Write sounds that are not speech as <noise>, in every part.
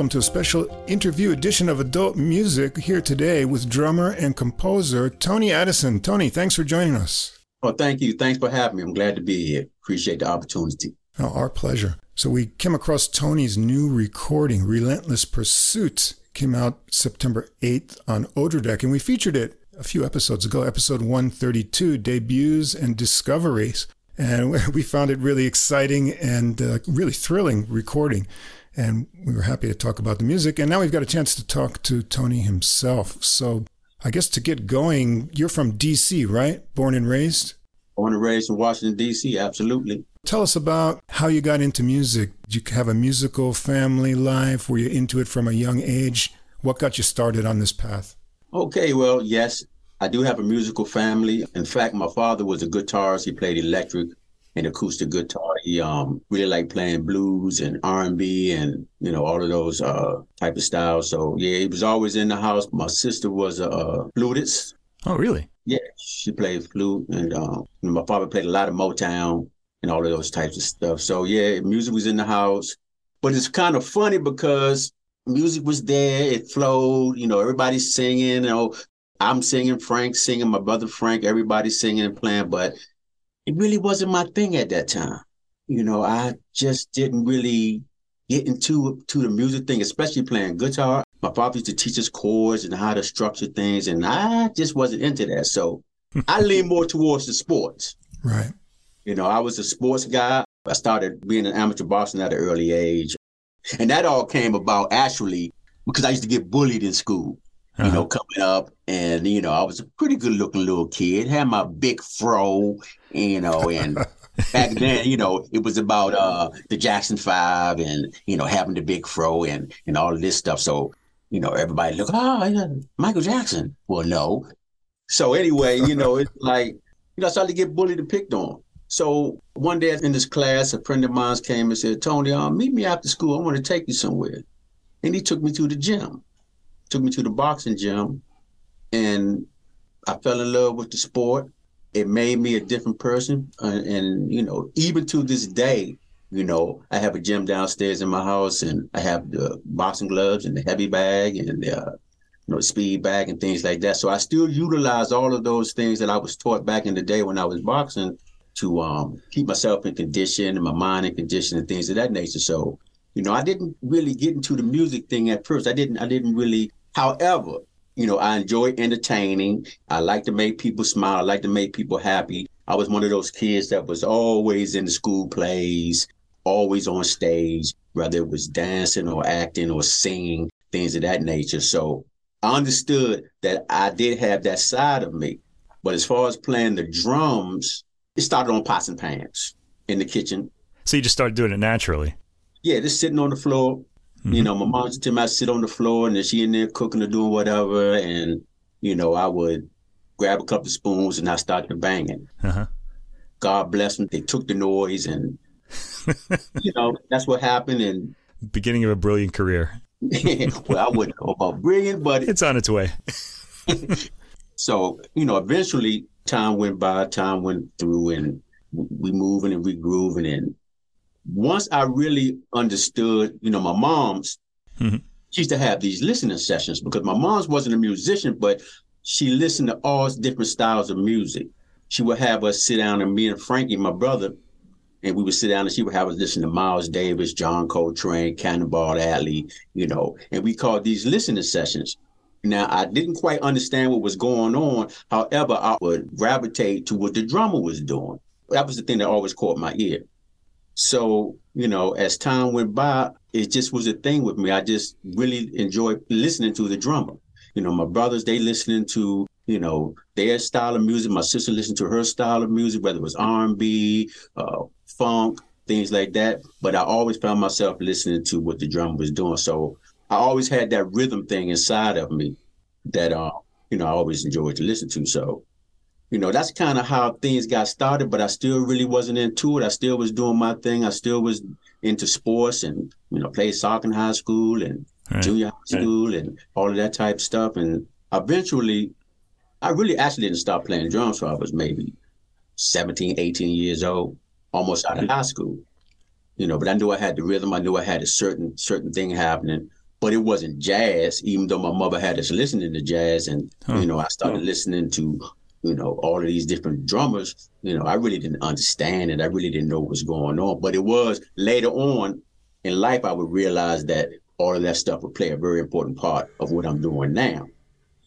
Welcome to a special interview edition of Adult Music here today with drummer and composer Tony Addison. Tony, thanks for joining us. Oh, thank you. Thanks for having me. I'm glad to be here. Appreciate the opportunity. Oh, our pleasure. So, we came across Tony's new recording, Relentless Pursuit, came out September 8th on Odradek, and we featured it a few episodes ago, episode 132, Debuts and Discoveries. And <laughs> we found it really exciting and uh, really thrilling recording and we were happy to talk about the music. And now we've got a chance to talk to Tony himself. So I guess to get going, you're from DC, right? Born and raised? Born and raised in Washington, D.C., absolutely. Tell us about how you got into music. Did you have a musical family life? Were you into it from a young age? What got you started on this path? Okay, well, yes, I do have a musical family. In fact, my father was a guitarist. He played electric and acoustic guitar. He um, really liked playing blues and R and B and you know all of those uh, type of styles. So yeah, he was always in the house. My sister was a, a flutist. Oh, really? Yeah, she played flute, and uh, my father played a lot of Motown and all of those types of stuff. So yeah, music was in the house. But it's kind of funny because music was there, it flowed. You know, everybody's singing. You know, I'm singing, Frank singing, my brother Frank, everybody's singing and playing, but it really wasn't my thing at that time. You know, I just didn't really get into to the music thing, especially playing guitar. My father used to teach us chords and how to structure things, and I just wasn't into that. So I <laughs> leaned more towards the sports. Right. You know, I was a sports guy. I started being an amateur boxer at an early age. And that all came about actually because I used to get bullied in school uh-huh. you know, uh-huh. coming up. And, you know, I was a pretty good looking little kid, had my big fro, you know, and back then, you know, it was about uh the Jackson Five and, you know, having the big fro and and all of this stuff. So, you know, everybody look, oh, yeah, Michael Jackson. Well, no. So anyway, you know, it's <laughs> like, you know, I started to get bullied and picked on. So one day in this class, a friend of mine came and said, Tony, uh, meet me after school. I want to take you somewhere. And he took me to the gym took me to the boxing gym, and I fell in love with the sport. It made me a different person, and, and you know, even to this day, you know, I have a gym downstairs in my house, and I have the boxing gloves and the heavy bag and the uh, you know speed bag and things like that. So I still utilize all of those things that I was taught back in the day when I was boxing to um, keep myself in condition and my mind in condition and things of that nature. So, you know, I didn't really get into the music thing at first. I didn't. I didn't really However, you know, I enjoy entertaining. I like to make people smile. I like to make people happy. I was one of those kids that was always in the school plays, always on stage, whether it was dancing or acting or singing, things of that nature. So I understood that I did have that side of me. But as far as playing the drums, it started on pots and pans in the kitchen. So you just started doing it naturally? Yeah, just sitting on the floor, Mm-hmm. You know, my mom used to tell me I sit on the floor and then she in there cooking or doing whatever. And, you know, I would grab a couple of spoons and I started banging. Uh-huh. God bless them. They took the noise and, <laughs> you know, that's what happened. And beginning of a brilliant career. <laughs> well, I wouldn't know about brilliant, but it's on its way. <laughs> so, you know, eventually time went by, time went through and we moving and we grooving and once I really understood, you know, my mom's, mm-hmm. she used to have these listening sessions because my mom's wasn't a musician, but she listened to all different styles of music. She would have us sit down and me and Frankie, my brother, and we would sit down and she would have us listen to Miles Davis, John Coltrane, Cannonball Adderley, you know, and we called these listening sessions. Now, I didn't quite understand what was going on. However, I would gravitate to what the drummer was doing. That was the thing that always caught my ear. So, you know, as time went by, it just was a thing with me. I just really enjoyed listening to the drummer. You know, my brothers, they listening to, you know, their style of music. My sister listened to her style of music, whether it was R&B, uh, funk, things like that. But I always found myself listening to what the drummer was doing. So I always had that rhythm thing inside of me that, uh, you know, I always enjoyed to listen to. So you know, that's kind of how things got started, but I still really wasn't into it. I still was doing my thing. I still was into sports and, you know, played soccer in high school and right. junior high school right. and all of that type of stuff. And eventually, I really actually didn't stop playing drums until I was maybe 17, 18 years old, almost out of high school. you know, but I knew I had the rhythm. I knew I had a certain certain thing happening, but it wasn't jazz. Even though my mother had us listening to jazz, and huh. you know, I started listening to you know all of these different drummers. You know, I really didn't understand it. I really didn't know what was going on. But it was later on in life I would realize that all of that stuff would play a very important part of what I'm doing now.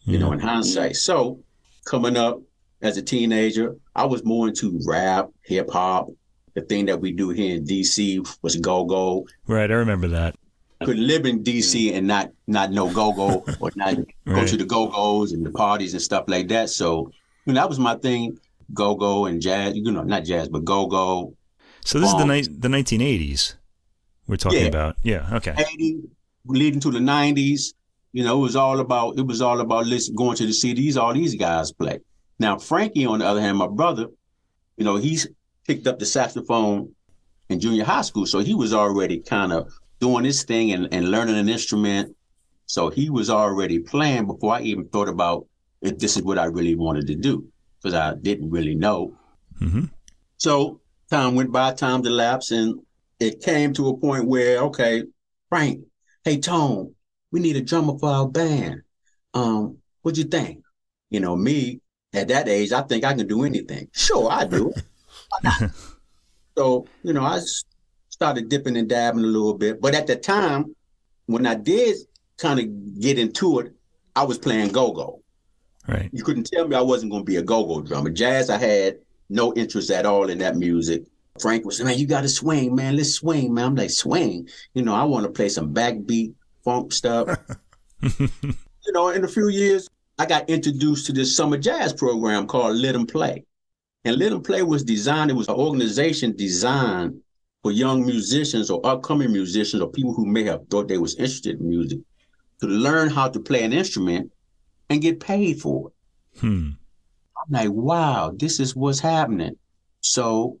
You know, in mm-hmm. hindsight. Mm-hmm. So coming up as a teenager, I was more into rap, hip hop, the thing that we do here in DC was go go. Right, I remember that. Could live in DC and not not know go go or not right. <laughs> go to the go go's and the parties and stuff like that. So you know, that was my thing, go go and jazz. You know, not jazz, but go go. So this is the um, ni- the 1980s we're talking yeah. about. Yeah. Okay. 80, leading to the 90s. You know, it was all about it was all about listen, going to the CDs. All these guys play. Now Frankie, on the other hand, my brother, you know, he's picked up the saxophone in junior high school. So he was already kind of doing his thing and, and learning an instrument. So he was already playing before I even thought about if this is what I really wanted to do because I didn't really know. Mm-hmm. So time went by, time elapsed, and it came to a point where, okay, Frank, hey, Tone, we need a drummer for our band. Um, what'd you think? You know, me at that age, I think I can do anything. Sure, I do. <laughs> so, you know, I started dipping and dabbing a little bit. But at the time, when I did kind of get into it, I was playing go-go. Right. You couldn't tell me I wasn't going to be a go-go drummer. Jazz, I had no interest at all in that music. Frank was, man, you got to swing, man. Let's swing, man. I'm like, swing. You know, I want to play some backbeat funk stuff. <laughs> you know, in a few years, I got introduced to this summer jazz program called Let 'em Play. And Let 'em Play was designed, it was an organization designed for young musicians or upcoming musicians or people who may have thought they was interested in music to learn how to play an instrument and get paid for it. Hmm. I'm like, wow, this is what's happening. So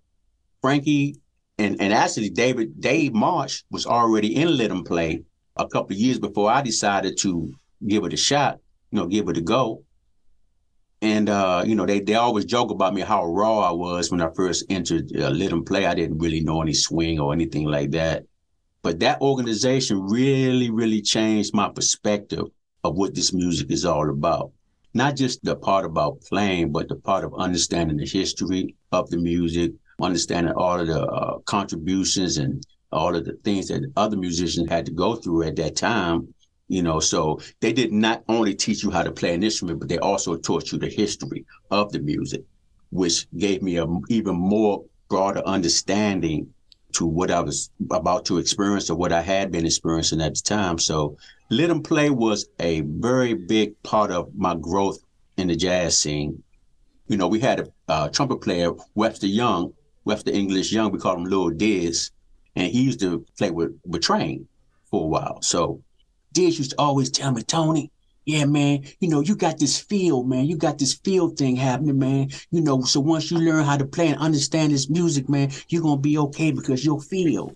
Frankie and, and actually David Dave Marsh was already in Let 'em Play a couple of years before I decided to give it a shot, you know, give it a go. And uh, you know, they they always joke about me how raw I was when I first entered uh, Let 'em Play. I didn't really know any swing or anything like that. But that organization really, really changed my perspective of what this music is all about. Not just the part about playing, but the part of understanding the history of the music, understanding all of the uh, contributions and all of the things that other musicians had to go through at that time you know so they did not only teach you how to play an instrument but they also taught you the history of the music which gave me a even more broader understanding to what I was about to experience or what I had been experiencing at the time. So Let 'em Play was a very big part of my growth in the jazz scene. You know, we had a uh, trumpet player, Webster Young, Webster English Young, we called him Lil Diz, and he used to play with, with Train for a while. So Diz used to always tell me, Tony, yeah, man, you know, you got this feel, man. You got this feel thing happening, man. You know, so once you learn how to play and understand this music, man, you're gonna be okay because you'll feel.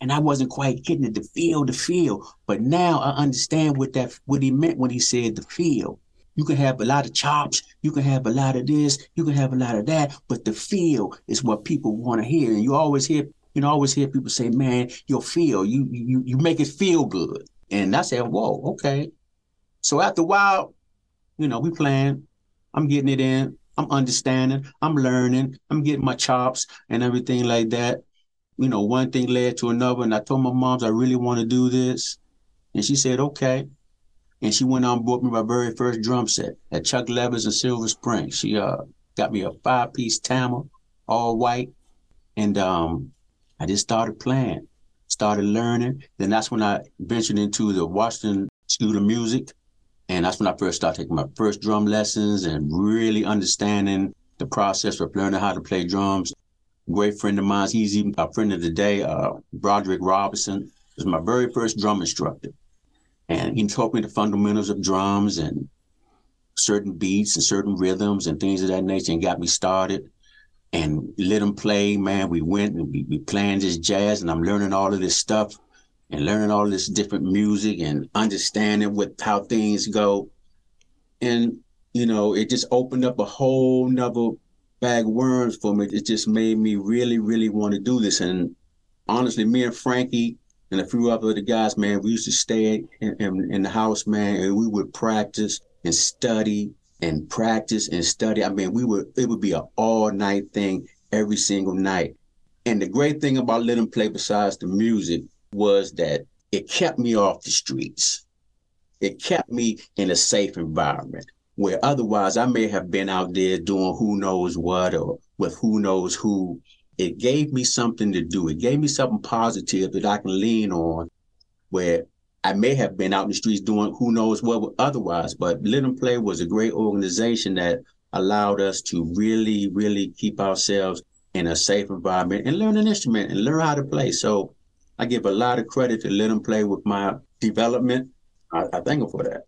And I wasn't quite getting it, the feel, the feel. But now I understand what that what he meant when he said the feel. You can have a lot of chops, you can have a lot of this, you can have a lot of that, but the feel is what people want to hear. And you always hear, you know, always hear people say, "Man, your feel, you you you make it feel good." And I said, whoa, okay. So after a while, you know, we playing, I'm getting it in, I'm understanding, I'm learning, I'm getting my chops and everything like that. You know, one thing led to another. And I told my moms I really want to do this. And she said, okay. And she went on and bought me my very first drum set at Chuck Levin's in Silver Spring. She uh got me a five piece Tama, all white. And um I just started playing started learning. Then that's when I ventured into the Washington School of Music. And that's when I first started taking my first drum lessons and really understanding the process of learning how to play drums. Great friend of mine, he's even a friend of the day, uh, Broderick Robinson, was my very first drum instructor. And he taught me the fundamentals of drums and certain beats and certain rhythms and things of that nature and got me started and Let 'em Play, man. We went and we, we playing this jazz and I'm learning all of this stuff and learning all this different music and understanding what how things go. And, you know, it just opened up a whole nother bag of worms for me. It just made me really, really want to do this. And honestly, me and Frankie and a few other guys, man, we used to stay in, in, in the house, man, and we would practice and study and practice and study. I mean, we would it would be an all night thing every single night. And the great thing about Let 'em Play, besides the music, was that it kept me off the streets. It kept me in a safe environment where otherwise I may have been out there doing who knows what or with who knows who. It gave me something to do. It gave me something positive that I can lean on where I may have been out in the streets doing who knows what otherwise, but Let 'em Play was a great organization that allowed us to really, really keep ourselves in a safe environment and learn an instrument and learn how to play. So I give a lot of credit to Let Them Play with my development. I, I thank them for that.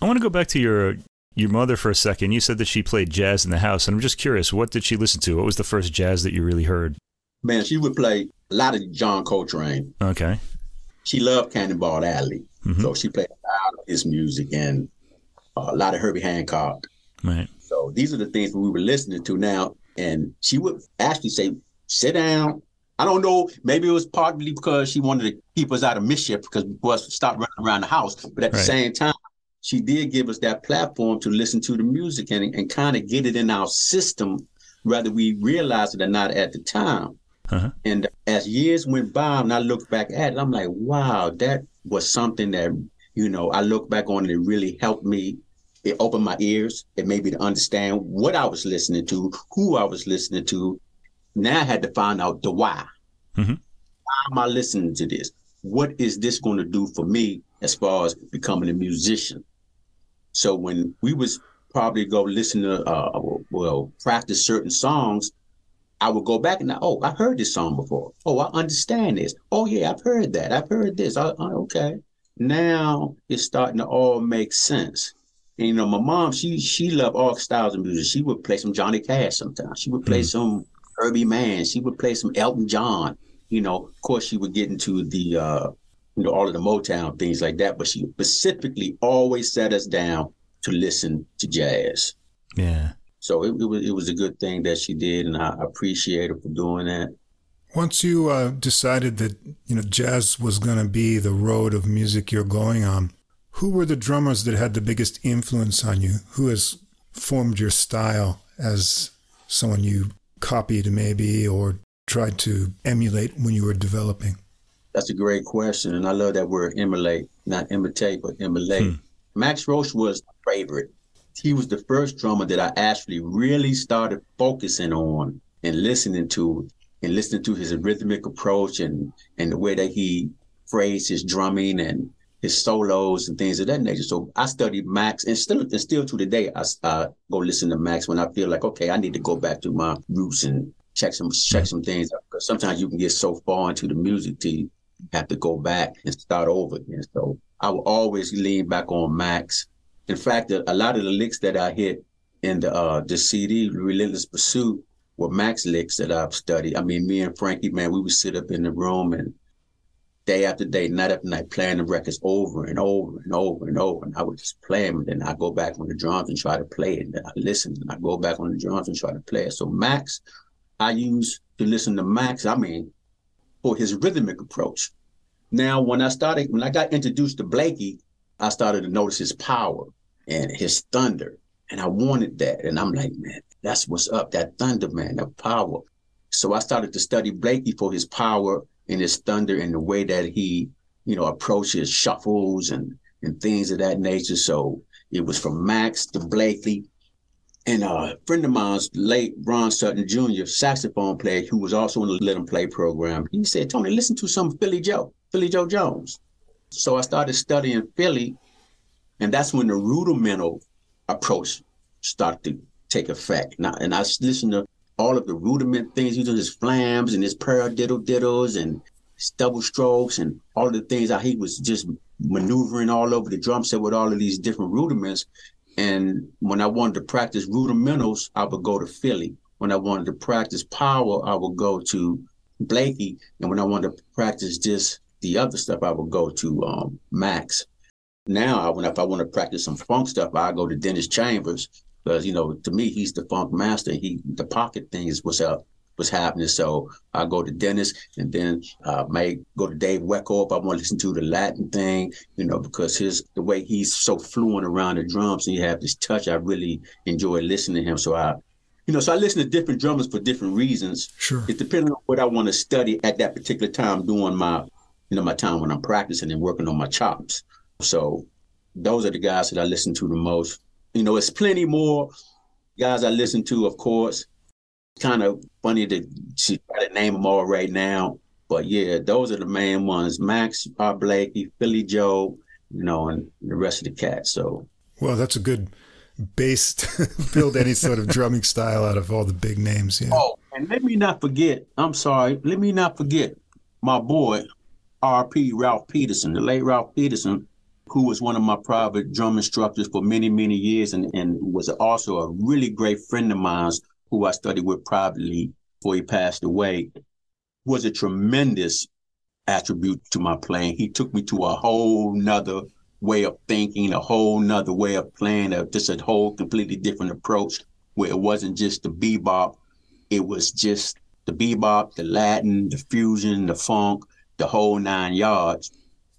I want to go back to your your mother for a second. You said that she played jazz in the house, and I'm just curious, what did she listen to? What was the first jazz that you really heard? Man, she would play a lot of John Coltrane. Okay. She loved Cannonball Adderley, mm-hmm. so she played a lot of his music and uh, a lot of Herbie Hancock. Right. So these are the things we were listening to now, and she would actually say, "Sit down." I don't know. Maybe it was partly because she wanted to keep us out of mischief because we was stop running around the house. But at right. the same time, she did give us that platform to listen to the music and, and kind of get it in our system, whether we realized it or not at the time. Uh-huh. And as years went by and I look back at it, I'm like, wow, that was something that, you know, I look back on and it really helped me. It opened my ears. It made me to understand what I was listening to, who I was listening to. Now I had to find out the why. Mm-hmm. Why am I listening to this? What is this going to do for me as far as becoming a musician? So when we was probably go listen to uh, well practice certain songs, I would go back and oh I heard this song before. Oh I understand this. Oh yeah I've heard that. I've heard this. I, I, okay. Now it's starting to all make sense. And, you know my mom she she loved all styles of music. She would play some Johnny Cash sometimes. She would play mm. some Herbie Mann. She would play some Elton John. You know of course she would get into the uh, you know, all of the Motown things like that. But she specifically always set us down to listen to jazz. Yeah. So it, it was it was a good thing that she did, and I appreciate her for doing that. Once you uh, decided that you know jazz was going to be the road of music you're going on, who were the drummers that had the biggest influence on you? Who has formed your style as someone you copied maybe or tried to emulate when you were developing? That's a great question, and I love that word emulate, not imitate, but emulate. Hmm. Max Roach was my favorite. He was the first drummer that I actually really started focusing on and listening to, and listening to his rhythmic approach and and the way that he phrased his drumming and his solos and things of that nature. So I studied Max, and still and still to the day I uh, go listen to Max when I feel like okay, I need to go back to my roots and check some check some things. Because sometimes you can get so far into the music to have to go back and start over again. So I will always lean back on Max. In fact, a lot of the licks that I hit in the uh, the CD, Relentless Pursuit, were Max licks that I've studied. I mean, me and Frankie, man, we would sit up in the room and day after day, night after night, playing the records over and over and over and over. And I would just play them. And then I go back on the drums and try to play it. And then I listen and I go back on the drums and try to play it. So Max, I use to listen to Max. I mean, for his rhythmic approach. Now, when I started, when I got introduced to Blakey, I started to notice his power and his thunder. And I wanted that. And I'm like, man, that's what's up. That thunder, man, that power. So I started to study Blakey for his power and his thunder and the way that he, you know, approaches shuffles and, and things of that nature. So it was from Max to Blakey and uh, a friend of mine's, late Ron Sutton Jr., saxophone player, who was also in the Let 'em Play program, he said, Tony, listen to some Philly Joe, Philly Joe Jones. So I started studying Philly, and that's when the rudimental approach started to take effect. Now, and I listened to all of the rudiment things, using his flams and his paradiddle diddles and his double strokes and all of the things how he was just maneuvering all over the drum set with all of these different rudiments. And when I wanted to practice rudimentals, I would go to Philly. When I wanted to practice power, I would go to Blakey. And when I wanted to practice just the other stuff, I would go to um, Max. Now, when if I want to practice some funk stuff, I go to Dennis Chambers because you know to me he's the funk master. He the pocket thing is what's up. Was happening. So I go to Dennis and then uh, may go to Dave Weckl if I want to listen to the Latin thing, you know, because his the way he's so fluent around the drums and he have this touch, I really enjoy listening to him. So I, you know, so I listen to different drummers for different reasons. Sure. It depends on what I want to study at that particular time during my, you know, my time when I'm practicing and working on my chops. So those are the guys that I listen to the most. You know, it's plenty more guys I listen to, of course kind of funny to, to try to name them all right now. But yeah, those are the main ones: Max, Art Blakey, Philly Joe, you know, and the rest of the cats. So, well, that's a good base to <laughs> build any sort of drumming style out of all the big names. Yeah. Oh, and let me not forget. I'm sorry. Let me not forget my boy, R.P. Ralph Peterson, the late Ralph Peterson, who was one of my private drum instructors for many, many years, and, and was also a really great friend of mine who I studied with privately before he passed away, was a tremendous attribute to my playing. He took me to a whole nother way of thinking, a whole nother way of playing, a, just a whole completely different approach where it wasn't just the bebop, it was just the bebop, the Latin, the fusion, the funk, the whole nine yards.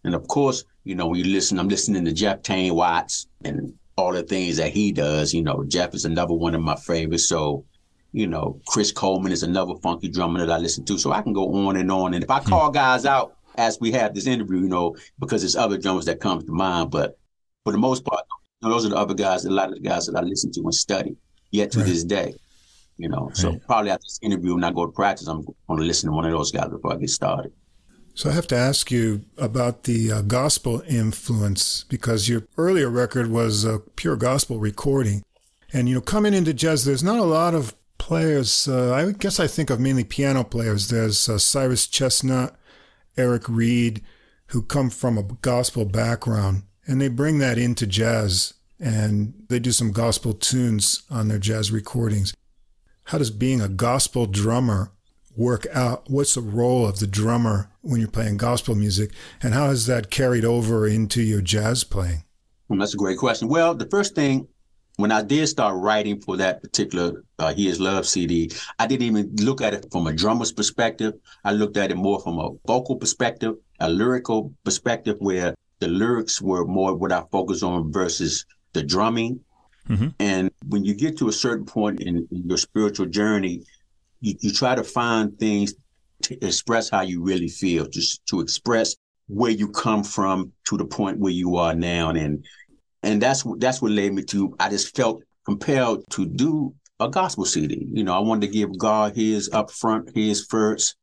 And of course, you know, when you listen, I'm listening to Jeff Tain Watts and all the things that he does. You know, Jeff is another one of my favorites. So you know, Chris Coleman is another funky drummer that I listen to. So I can go on and on. And if I hmm. call guys out as we have this interview, you know, because there's other drummers that come to mind, but for the most part, those are the other guys, a lot of the guys that I listen to and study yet to right. this day. You know, right. so probably after this interview, when I go to practice, I'm going to listen to one of those guys before I get started. So I have to ask you about the uh, gospel influence because your earlier record was a pure gospel recording. And, you know, coming into jazz, there's not a lot of players, uh, I guess I think of mainly piano players. There's uh, Cyrus Chestnut, Eric Reed, who come from a gospel background, and they bring that into jazz and they do some gospel tunes on their jazz recordings. How does being a gospel drummer work out? What's the role of the drummer when you're playing gospel music, and how has that carried over into your jazz playing? Well, that's a great question. Well, the first thing when I did start writing for that particular uh, He Is Love CD, I didn't even look at it from a drummer's perspective. I looked at it more from a vocal perspective, a lyrical perspective, where the lyrics were more what I focus on versus the drumming. Mm-hmm. And when you get to a certain point in, in your spiritual journey, you, you try to find things to express how you really feel, just to express where you come from to the point where you are now. And and that's that's what led me to. I just felt compelled to do a gospel CD. You know, I wanted to give God His up front, His first.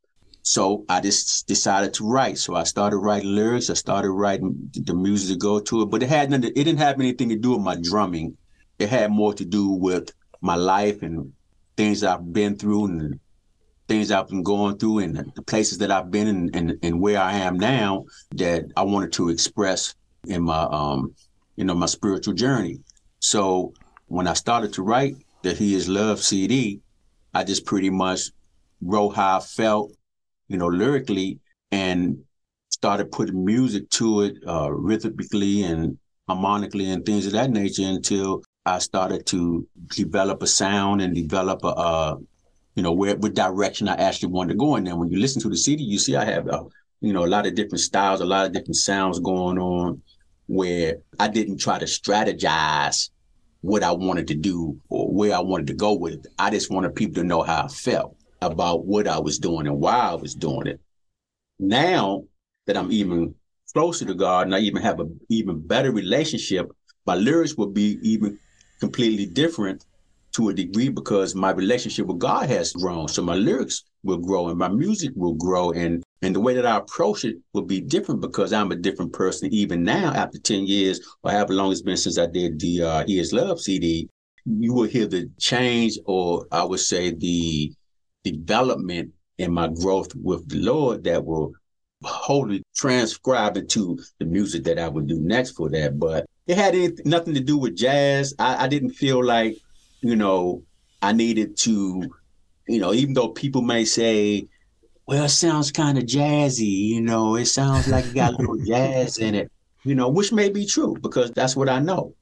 So I just decided to write. So I started writing lyrics. I started writing the music to go to it, but it had nothing. It didn't have anything to do with my drumming. It had more to do with my life and things I've been through and things I've been going through and the places that I've been and, and, and where I am now that I wanted to express in my um you know, my spiritual journey. So when I started to write the He Is Love CD, I just pretty much wrote how I felt, you know, lyrically and started putting music to it uh, rhythmically and harmonically and things of that nature until I started to develop a sound and develop a, uh, you know, where what direction I actually wanted to go in. And when you listen to the CD, you see I have, a, you know, a lot of different styles, a lot of different sounds going on where I didn't try to strategize what I wanted to do or where I wanted to go with it. I just wanted people to know how I felt about what I was doing and why I was doing it. Now that I'm even closer to God and I even have an even better relationship, my lyrics will be even completely different to a degree because my relationship with God has grown. So my lyrics will grow and my music will grow and and the way that I approach it will be different because I'm a different person even now after 10 years or however long it's been since I did the uh, Is Love CD. You will hear the change or I would say the development in my growth with the Lord that will wholly transcribe into the music that I would do next for that. But it had nothing to do with jazz. I, I didn't feel like, you know, I needed to, you know, even though people may say, well, it sounds kind of jazzy, you know, it sounds like it got a little jazz in it, you know, which may be true because that's what I know.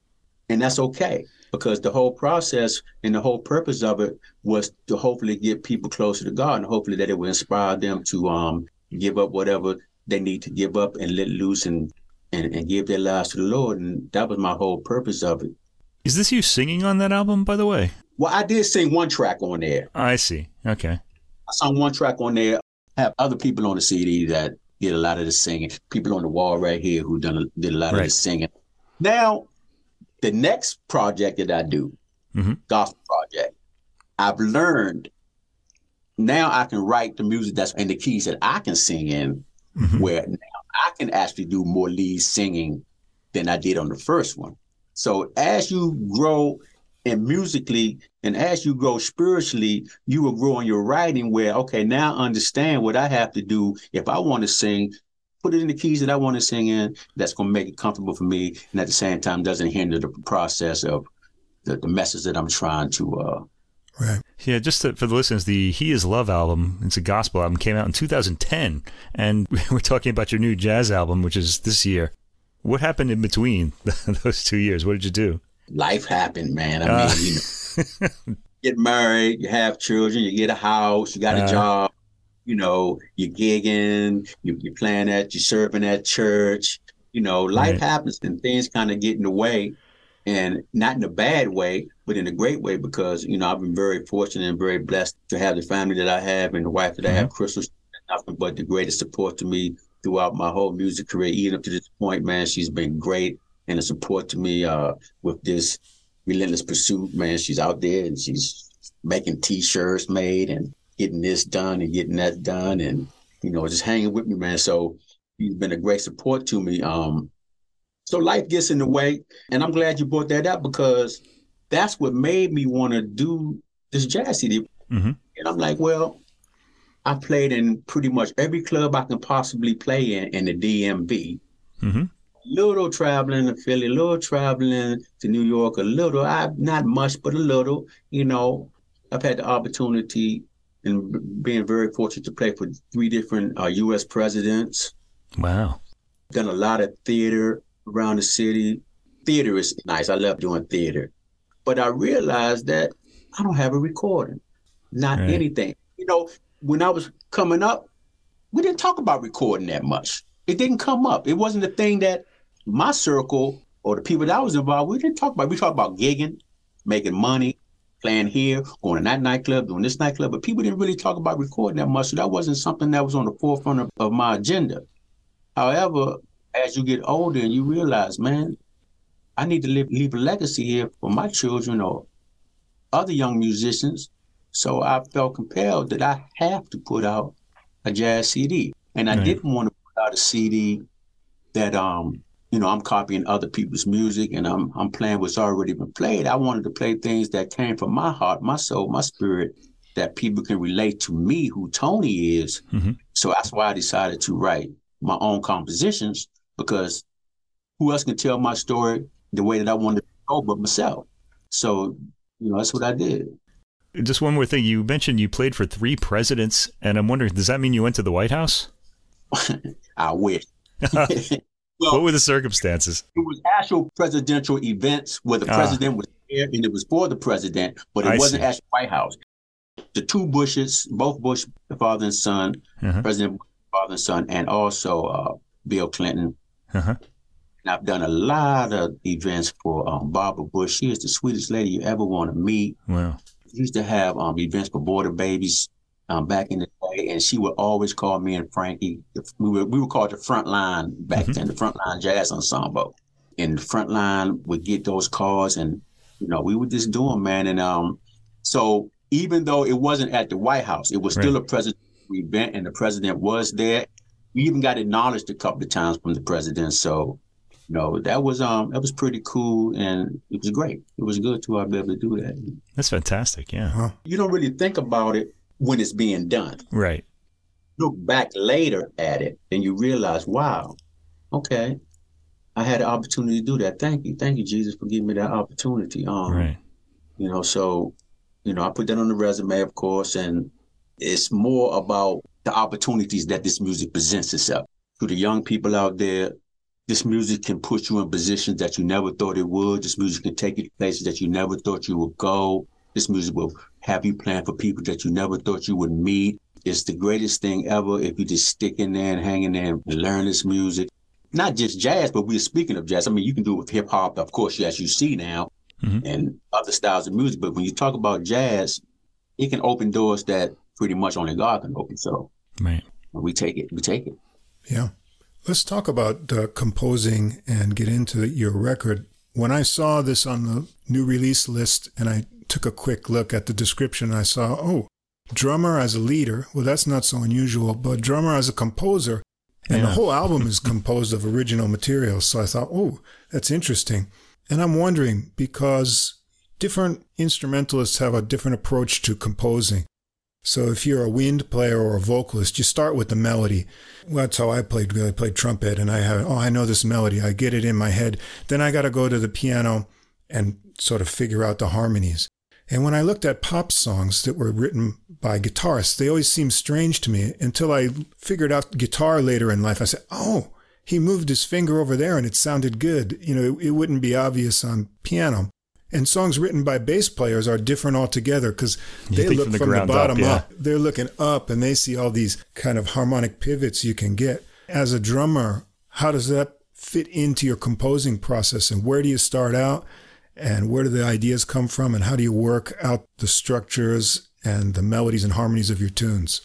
And that's okay because the whole process and the whole purpose of it was to hopefully get people closer to God and hopefully that it will inspire them to um, give up whatever they need to give up and let loose and, and, and give their lives to the Lord. And that was my whole purpose of it. Is this you singing on that album, by the way? Well, I did sing one track on there. I see. Okay. I sung one track on there. Have other people on the CD that did a lot of the singing. People on the wall right here who done a, did a lot right. of the singing. Now, the next project that I do, mm-hmm. gospel project, I've learned now I can write the music that's in the keys that I can sing in, mm-hmm. where now I can actually do more lead singing than I did on the first one. So as you grow and musically and as you grow spiritually you will grow in your writing where okay now understand what i have to do if i want to sing put it in the keys that i want to sing in that's going to make it comfortable for me and at the same time doesn't hinder the process of the, the message that i'm trying to uh Right. Yeah, just to, for the listeners, the He Is Love album, it's a gospel album, came out in 2010. And <laughs> we're talking about your new jazz album, which is this year. What happened in between <laughs> those two years? What did you do? Life happened, man. I uh, mean, you know, <laughs> get married, you have children, you get a house, you got a uh, job, you know, you're gigging, you, you're playing at, you're serving at church. You know, life right. happens and things kind of get in the way and not in a bad way, but in a great way because, you know, I've been very fortunate and very blessed to have the family that I have and the wife that mm-hmm. I have, mm-hmm. Crystal, nothing but the greatest support to me throughout my whole music career, even up to this point, man. She's been great and a support to me uh, with this relentless pursuit, man. She's out there and she's making t-shirts made and getting this done and getting that done and you know just hanging with me, man. So he's been a great support to me. Um, so life gets in the way, and I'm glad you brought that up because that's what made me want to do this jazz CD. Mm-hmm. And I'm like, well, I played in pretty much every club I can possibly play in in the DMV. Mm-hmm. Little traveling to Philly, a little traveling to New York, a little. I not much, but a little. You know, I've had the opportunity and being very fortunate to play for three different uh, U.S. presidents. Wow. Done a lot of theater around the city. Theater is nice. I love doing theater, but I realized that I don't have a recording, not right. anything. You know, when I was coming up, we didn't talk about recording that much. It didn't come up. It wasn't a thing that my circle or the people that I was involved, we didn't talk about. We talked about gigging, making money, playing here, going to that nightclub, doing this nightclub, but people didn't really talk about recording that much. So that wasn't something that was on the forefront of, of my agenda. However, as you get older and you realize, man, I need to leave, leave a legacy here for my children or other young musicians so I felt compelled that I have to put out a jazz CD. And I right. didn't want to put out a CD that um, you know, I'm copying other people's music and I'm I'm playing what's already been played. I wanted to play things that came from my heart, my soul, my spirit, that people can relate to me, who Tony is. Mm-hmm. So that's why I decided to write my own compositions because who else can tell my story the way that I wanted to go but myself? So, you know, that's what I did. Just one more thing. You mentioned you played for three presidents, and I'm wondering, does that mean you went to the White House? <laughs> I wish. <laughs> <laughs> well, what were the circumstances? It was actual presidential events where the ah. president was there, and it was for the president, but it I wasn't see. actual White House. The two Bushes, both Bush, the father and son, uh-huh. President Bush, father and son, and also uh, Bill Clinton. Uh-huh. And I've done a lot of events for um, Barbara Bush. She is the sweetest lady you ever want to meet. Wow used to have um, events for border babies um, back in the day, and she would always call me and Frankie. We were we were called the front line back mm-hmm. then, the front line jazz ensemble. And the front line would get those calls, and you know we would just do them, man. And um, so even though it wasn't at the White House, it was right. still a presidential event, and the president was there. We even got acknowledged a couple of times from the president. So no, that was um that was pretty cool and it was great. It was good to be able to do that. That's fantastic. Yeah. Huh. You don't really think about it when it's being done. Right. Look back later at it and you realize, wow, okay, I had an opportunity to do that. Thank you, thank you, Jesus, for giving me that opportunity. Um, right. You know, so you know, I put that on the resume, of course, and it's more about the opportunities that this music presents itself to the young people out there This music can put you in positions that you never thought it would. This music can take you to places that you never thought you would go. This music will have you plan for people that you never thought you would meet. It's the greatest thing ever if you just stick in there and hang in there and learn this music. Not just jazz, but we're speaking of jazz. I mean, you can do it with hip hop, of course, as you see now, mm-hmm. and other styles of music. But when you talk about jazz, it can open doors that pretty much only God can open. So right. we take it. We take it. Yeah. Let's talk about uh, composing and get into your record. When I saw this on the new release list and I took a quick look at the description, I saw, oh, drummer as a leader. Well, that's not so unusual, but drummer as a composer. And yeah. the whole album is <laughs> composed of original material. So I thought, oh, that's interesting. And I'm wondering because different instrumentalists have a different approach to composing. So if you're a wind player or a vocalist, you start with the melody. Well, that's how I played. I played trumpet, and I have oh, I know this melody. I get it in my head. Then I got to go to the piano and sort of figure out the harmonies. And when I looked at pop songs that were written by guitarists, they always seemed strange to me until I figured out guitar later in life. I said, oh, he moved his finger over there and it sounded good. You know, it, it wouldn't be obvious on piano. And songs written by bass players are different altogether because they look from the, from the bottom up, yeah. up. They're looking up and they see all these kind of harmonic pivots you can get. As a drummer, how does that fit into your composing process and where do you start out and where do the ideas come from and how do you work out the structures and the melodies and harmonies of your tunes?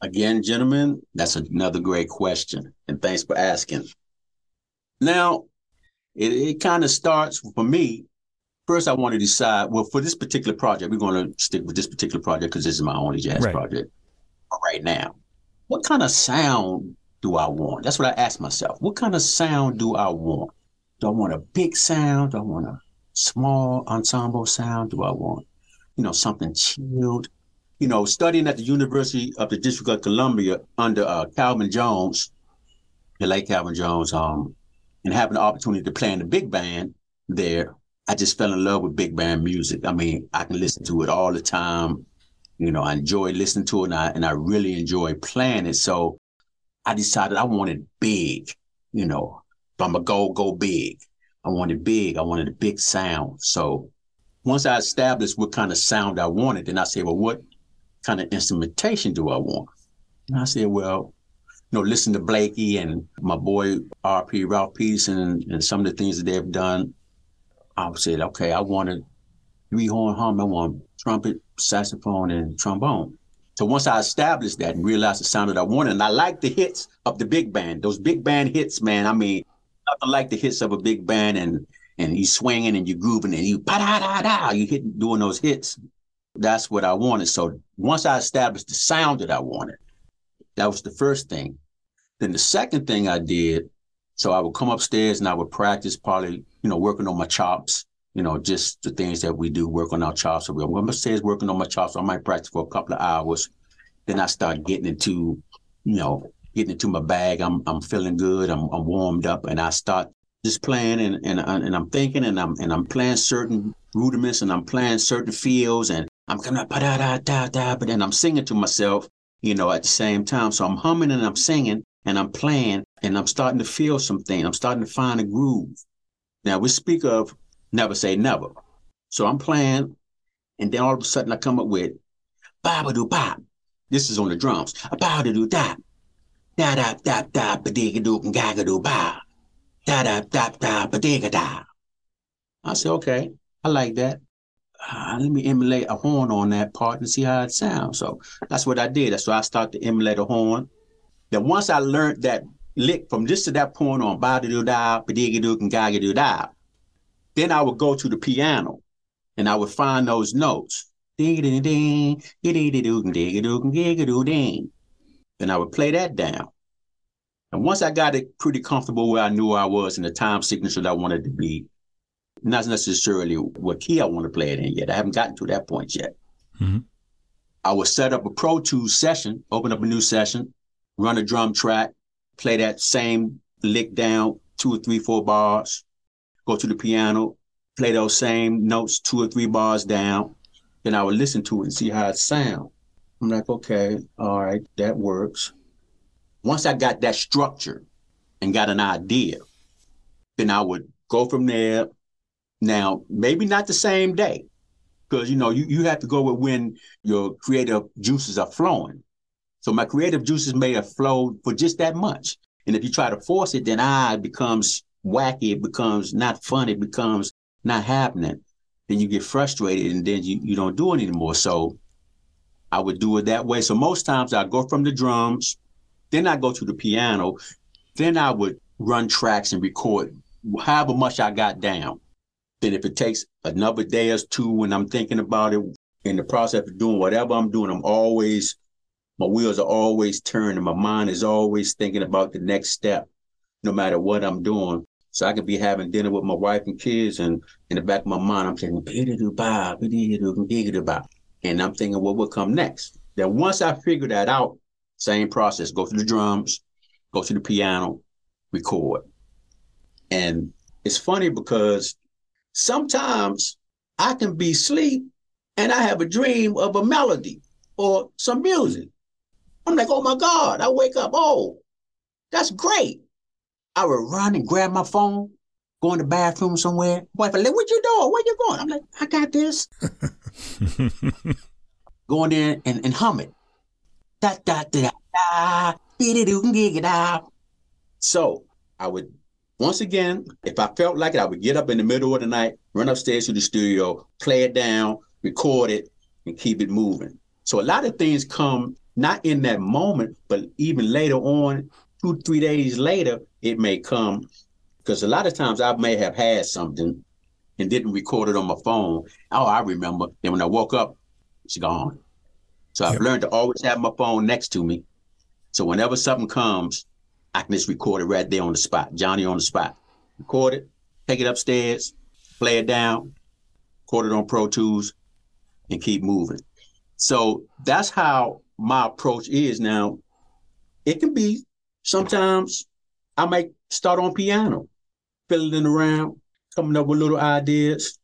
Again, gentlemen, that's another great question. And thanks for asking. Now, it, it kind of starts for me first I want to decide, well, for this particular project, we're going to stick with this particular project because this is my only jazz right. project right now. What kind of sound do I want? That's what I ask myself. What kind of sound do I want? Do I want a big sound? Do I want a small ensemble sound? Do I want, you know, something chilled? You know, studying at the University of the District of Columbia under uh, Calvin Jones, the late Calvin Jones, um, and having the opportunity to play in the big band there, I just fell in love with big band music. I mean, I can listen to it all the time. You know, I enjoy listening to it and I, and I really enjoy playing it. So I decided I wanted big, you know, I'm a go, go big. I wanted big. I wanted a big sound. So once I established what kind of sound I wanted, then I said, well, what kind of instrumentation do I want? And I said, well, you know, listen to Blakey and my boy RP Ralph Peterson and, and some of the things that they've done I said, okay, I wanted three horn harmony, I want trumpet, saxophone, and trombone. So once I established that and realized the sound that I wanted, and I like the hits of the big band, those big band hits, man. I mean, nothing like the hits of a big band and and you swinging and you grooving and you pa da da da, you hit doing those hits. That's what I wanted. So once I established the sound that I wanted, that was the first thing. Then the second thing I did, so I would come upstairs and I would practice probably you know, working on my chops, you know, just the things that we do, work on our chops. So I'm is working on my chops. So I might practice for a couple of hours. Then I start getting into, you know, getting into my bag. I'm I'm feeling good. I'm I'm warmed up, and I start just playing and and and I'm thinking and I'm and I'm playing certain rudiments and I'm playing certain fields and I'm coming up da da da da, but then I'm singing to myself, you know, at the same time. So I'm humming and I'm singing and I'm playing and I'm starting to feel something. I'm starting to find a groove. Now we speak of never say never. So I'm playing, and then all of a sudden I come up with ba do bop. This is on the drums. Ba do da. Da da da da ba digga do gaga do ba. Da da da da ba digga da. I said, okay, I like that. Uh, let me emulate a horn on that part and see how it sounds. So that's what I did. So I started to emulate a horn. Then once I learned that lick from this to that point on ba do da, ba digga do and gaga do da. Then I would go to the piano and I would find those notes. Then I would play that down. And once I got it pretty comfortable where I knew I was and the time signature that I wanted to be, not necessarily what key I want to play it in yet. I haven't gotten to that point yet. Mm-hmm. I would set up a Pro Tools session, open up a new session, run a drum track, play that same lick down two or three, four bars, go to the piano, play those same notes two or three bars down. Then I would listen to it and see how it sounds. I'm like, okay, all right, that works. Once I got that structure and got an idea, Then I would go from there. Now, maybe not the same day, because you know you, you have to go with when your creative juices are flowing. So my creative juices may have flowed for just that much. And if you try to force it, then ah, it becomes wacky, it becomes not fun, it becomes not happening. Then you get frustrated and then you, you don't do it anymore. So I would do it that way. So most times I go from the drums, then I go to the piano, then I would run tracks and record however much I got down. Then if it takes another day or two when I'm thinking about it in the process of doing whatever I'm doing, I'm always my wheels are always turning. My mind is always thinking about the next step, no matter what I'm doing. So I could be having dinner with my wife and kids, and in the back of my mind, I'm thinking, and I'm thinking, what will come next? Then once I figure that out, same process, go to the drums, go to the piano, record. And it's funny because sometimes I can be asleep and I have a dream of a melody or some music. I'm like, oh my God, I wake up, oh, that's great. I would run and grab my phone, go in the bathroom somewhere. Wife, like, what you doing? Where you going? I'm like, I got this. <laughs> <laughs> go in and, and hum it. Da da da da da. So I would once again, if I felt like it, I would get up in the middle of the night, run upstairs to the studio, play it down, record it, and keep it moving. So a lot of things come not in that moment, but even later on, two, three days later, it may come. Because a lot of times I may have had something and didn't record it on my phone. Oh, I remember. Then when I woke up, it's gone. So I've learned to always have my phone next to me. So whenever something comes, I can just record it right there on the spot. Johnny on the spot. Record it, take it upstairs, play it down, record it on Pro Tools, and keep moving. So that's how my approach is now. It can be sometimes I might start on piano, fiddling around, coming up with little ideas.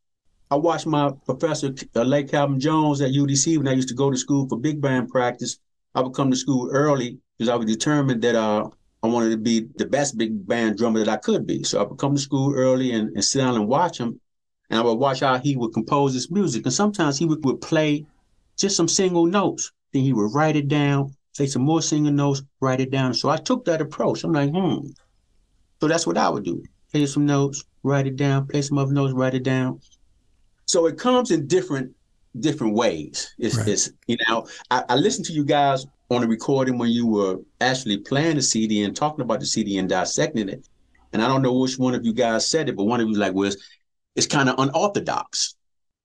I watched my professor, uh, Lake Calvin Jones at UDC when I used to go to school for big band practice. I would come to school early because I was determined that uh, I wanted to be the best big band drummer that I could be. So I would come to school early and, and sit down and watch him. And I would watch how he would compose his music. And sometimes he would, would play just some single notes. Then he would write it down, say some more single notes, write it down. So I took that approach. I'm like, hmm. So that's what I would do. Play some notes, write it down, play some other notes, write it down. So it comes in different different ways. It's, right. it's you know, I, I listened to you guys on a recording when you were actually playing the CD and talking about the CD and dissecting it. And I don't know which one of you guys said it, but one of you like was it's kind of unorthodox,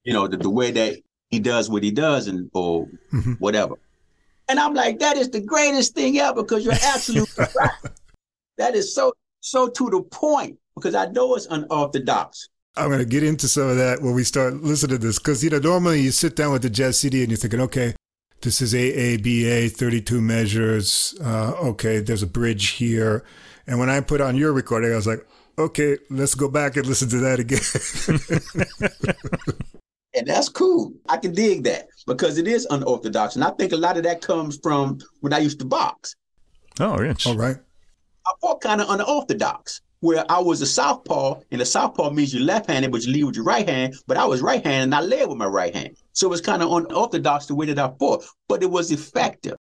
you know, the, the way that he does what he does and or mm-hmm. whatever. And I'm like, that is the greatest thing ever because you're absolutely <laughs> right. That is so so to the point because I know it's unorthodox. I'm going to get into some of that when we start listening to this because you know normally you sit down with the jazz CD and you're thinking, okay, this is AABA, 32 measures. Uh, okay, there's a bridge here. And when I put on your recording, I was like, okay, let's go back and listen to that again. <laughs> and that's cool. I can dig that because it is unorthodox. And I think a lot of that comes from when I used to box. Oh, rich. All right. I fought kind of unorthodox where I was a southpaw, and a southpaw means you left-handed, but you lead with your right hand. But I was right-handed, and I led with my right hand. So it was kind of unorthodox the way that I fought, but it was effective.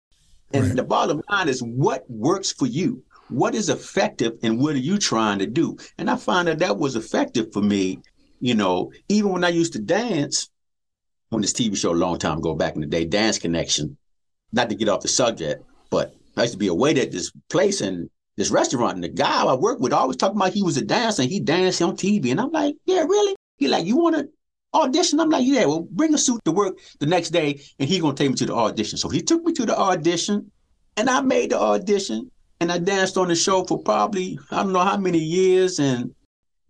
And right. the bottom line is what works for you. What is effective, and what are you trying to do? And I find that that was effective for me. You know, even when I used to dance on this TV show a long time ago, back in the day, Dance Connection. Not to get off the subject, but I used to be a waiter at this place, and this restaurant, and the guy I worked with always talking about he was a dancer and he danced on TV. And I'm like, yeah, really? He like, you want to audition? I'm like, yeah, well, bring a suit to work the next day and he gonna take me to the audition. So he took me to the audition and I made the audition and I danced on the show for probably, I don't know how many years. And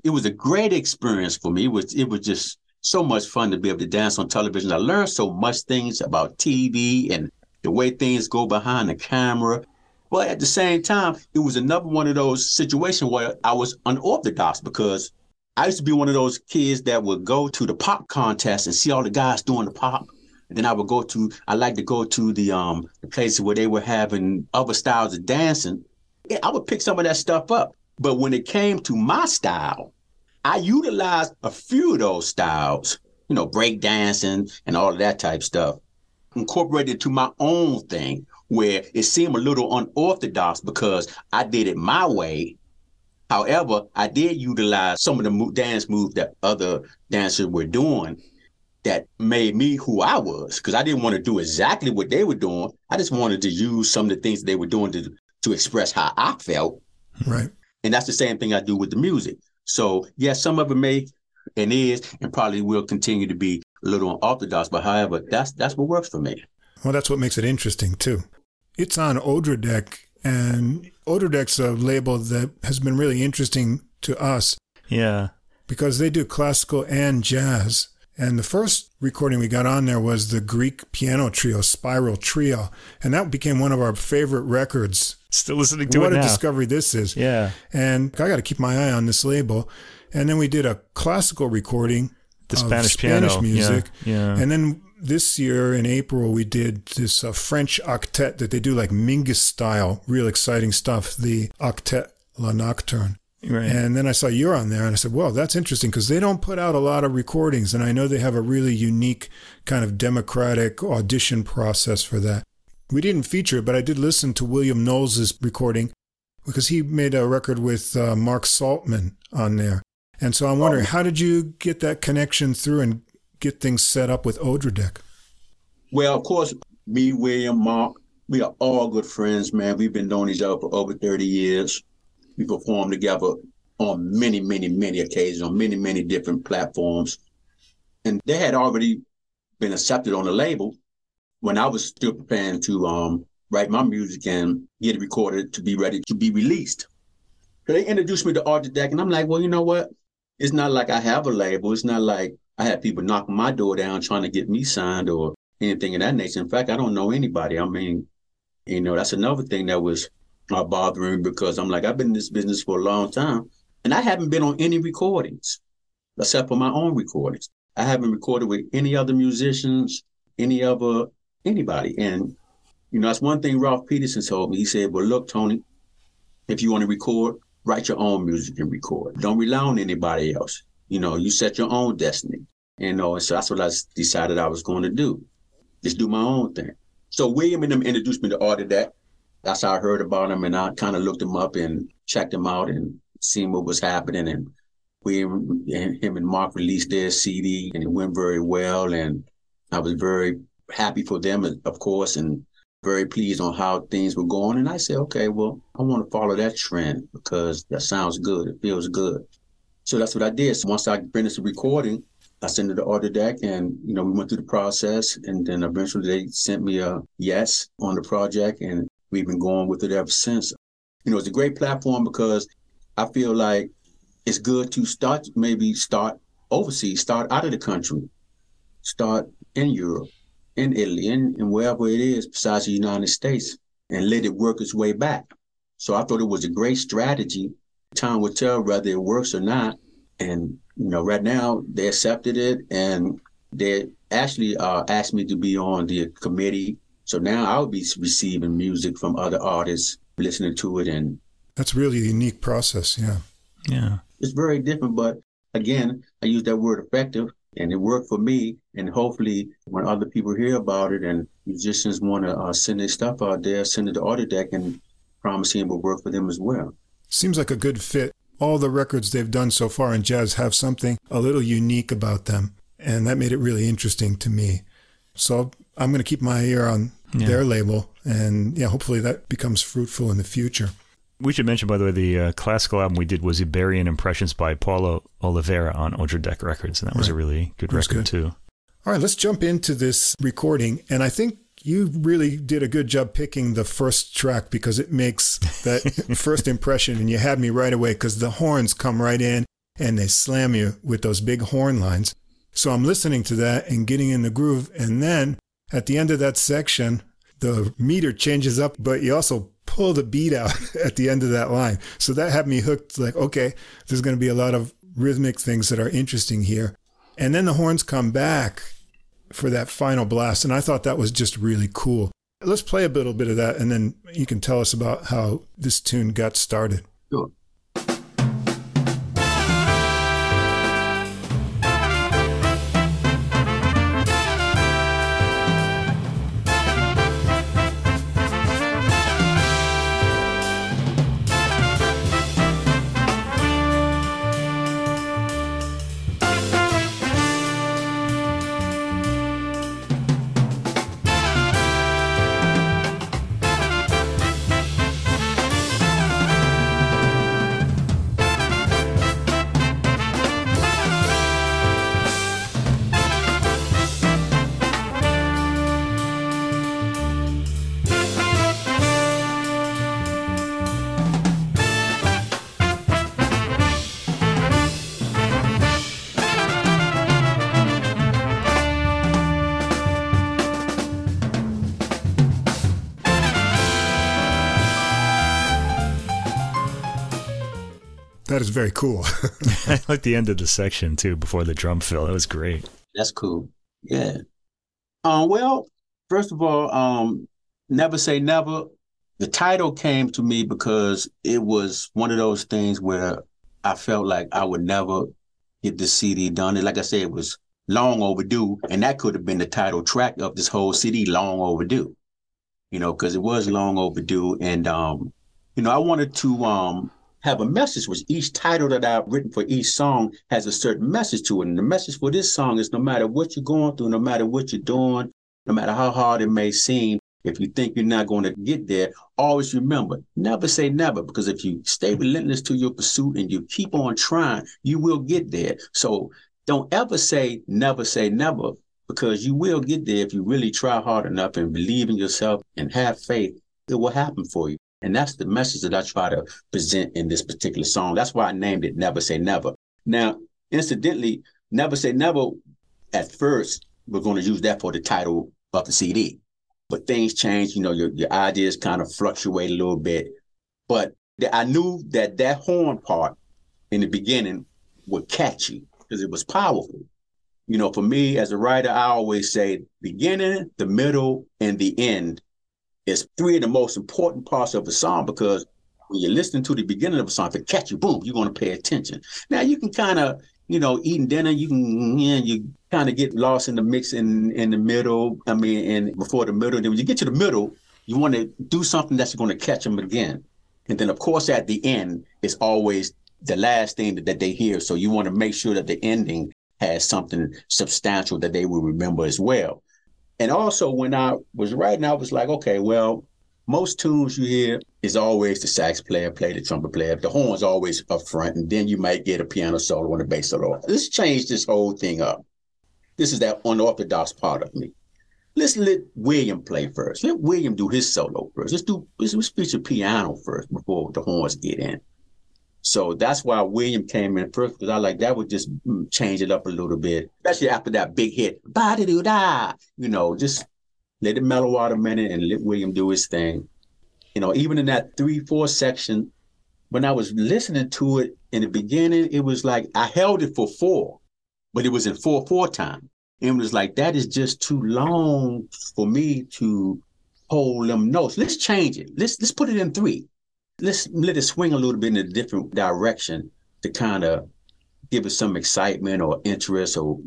it was a great experience for me. It was, it was just so much fun to be able to dance on television. I learned so much things about TV and the way things go behind the camera but at the same time, it was another one of those situations where I was unorthodox because I used to be one of those kids that would go to the pop contest and see all the guys doing the pop. And then I would go to, I like to go to the um the places where they were having other styles of dancing. Yeah, I would pick some of that stuff up. But when it came to my style, I utilized a few of those styles, you know, break dancing and all of that type stuff, incorporated to my own thing where it seemed a little unorthodox because I did it my way. However, I did utilize some of the dance moves that other dancers were doing that made me who I was because I didn't want to do exactly what they were doing. I just wanted to use some of the things they were doing to to express how I felt. Right. And that's the same thing I do with the music. So yes, yeah, some of it may and is and probably will continue to be a little unorthodox, but however, that's that's what works for me. Well, that's what makes it interesting too. It's on Odradek, and Odradek's a label that has been really interesting to us. Yeah. Because they do classical and jazz. And the first recording we got on there was the Greek piano trio, Spiral Trio. And that became one of our favorite records. Still listening to what it What a discovery this is. Yeah. And I got to keep my eye on this label. And then we did a classical recording the Spanish Spanish piano. music. Yeah, yeah. And then this year in April, we did this uh, French octet that they do like Mingus style, real exciting stuff, the Octet La Nocturne. Right. And then I saw you're on there and I said, well, that's interesting because they don't put out a lot of recordings. And I know they have a really unique kind of democratic audition process for that. We didn't feature it, but I did listen to William Knowles' recording because he made a record with uh, Mark Saltman on there. And so I'm wondering, oh. how did you get that connection through and get things set up with Odradek? Well, of course, me, William, Mark, we are all good friends, man. We've been knowing each other for over 30 years. We performed together on many, many, many occasions, on many, many different platforms. And they had already been accepted on the label when I was still preparing to um, write my music and get it recorded to be ready to be released. So they introduced me to Odradek, and I'm like, well, you know what? it's not like I have a label. It's not like I had people knocking my door down trying to get me signed or anything of that nature. In fact, I don't know anybody. I mean, you know, that's another thing that was uh, bothering me because I'm like, I've been in this business for a long time and I haven't been on any recordings except for my own recordings. I haven't recorded with any other musicians, any other anybody. And, you know, that's one thing Ralph Peterson told me. He said, Well, look, Tony, if you want to record, write your own music and record. Don't rely on anybody else. You know, you set your own destiny. You know, and so that's what I decided I was going to do. Just do my own thing. So William and them introduced me to all of that. That's how I heard about him, and I kind of looked him up and checked him out and seen what was happening. And William and him and Mark released their CD, and it went very well. And I was very happy for them, of course, and very pleased on how things were going. And I said, okay, well, I want to follow that trend because that sounds good. It feels good. So that's what I did. So once I finished the recording, I sent it to Odradek and, you know, we went through the process and then eventually they sent me a yes on the project and we've been going with it ever since. You know, it's a great platform because I feel like it's good to start, maybe start overseas, start out of the country, start in Europe, in Italy and, and wherever it is besides the United States and let it work its way back. So I thought it was a great strategy. Time will tell whether it works or not. And, you know, right now they accepted it and they actually uh, asked me to be on the committee. So now I'll be receiving music from other artists, listening to it. And that's really a unique process. Yeah. Yeah. It's very different. But again, I use that word effective and it worked for me. And hopefully, when other people hear about it and musicians want to uh, send their stuff out there, send it to Odradek and promising it will work for them as well. Seems like a good fit. All the records they've done so far in jazz have something a little unique about them, and that made it really interesting to me. So I'm going to keep my ear on yeah. their label, and yeah, hopefully that becomes fruitful in the future. We should mention, by the way, the uh, classical album we did was Iberian Impressions by Paulo Oliveira on Odradek Records, and that was a really good record good. too. All right, let's jump into this recording, and I think you really did a good job picking the first track because it makes that <laughs> first impression, and you had me right away because the horns come right in and they slam you with those big horn lines. So I'm listening to that and getting in the groove, and then at the end of that section, the meter changes up, but you also pull the beat out <laughs> at the end of that line. So that had me hooked like, okay, there's going to be a lot of rhythmic things that are interesting here. And then the horns come back for that final blast. And I thought that was just really cool. Let's play a little bit of that and then you can tell us about how this tune got started. Sure. Cool. <laughs> <laughs> I like the end of the section too, before the drum fill. That was great. That's cool. Yeah. Um, well, first of all, um, Never Say Never, the title came to me because it was one of those things where I felt like I would never get the CD done. And like I said, it was long overdue. And that could have been the title track of this whole CD, Long Overdue. You know, because it was long overdue. And um, you know, I wanted to um have a message, which each title that I've written for each song has a certain message to it. And the message for this song is no matter what you're going through, no matter what you're doing, no matter how hard it may seem, if you think you're not going to get there, always remember, never say never, because if you stay relentless to your pursuit and you keep on trying, you will get there. So don't ever say never say never, because you will get there if you really try hard enough and believe in yourself and have faith. It will happen for you. And that's the message that I try to present in this particular song. That's why I named it Never Say Never. Now, incidentally, Never Say Never, at first, we're going to use that for the title of the CD. But things change, you know, your, your ideas kind of fluctuate a little bit. But I knew that that horn part in the beginning would catch you because it was powerful. You know, for me as a writer, I always say beginning, the middle, and the end is three of the most important parts of a song because when you're listening to the beginning of a song, if it catch you, boom, you're going to pay attention. Now you can kind of, you know, eating dinner, you can, yeah, you kind of get lost in the mix in in the middle. I mean, and before the middle, then when you get to the middle, you want to do something that's going to catch them again. And then, of course, at the end, it's always the last thing that, that they hear. So you want to make sure that the ending has something substantial that they will remember as well. And also, when I was writing, I was like, okay, well, most tunes you hear is always the sax player play the trumpet player. The horn's always up front, and then you might get a piano solo and a bass solo. Let's change this whole thing up. This is that unorthodox part of me. Let's let William play first. Let William do his solo first. Let's do let's, let's feature piano first before the horns get in. So that's why William came in first because I like that would just mm, change it up a little bit, especially after that big hit. Ba da do da, you know, just let it mellow out a minute and let William do his thing. You know, even in that three four section, when I was listening to it in the beginning, it was like I held it for four, but it was in four four time, and it was like that is just too long for me to hold them notes. Let's change it. Let's let's put it in three let's let it swing a little bit in a different direction to kind of give it some excitement or interest or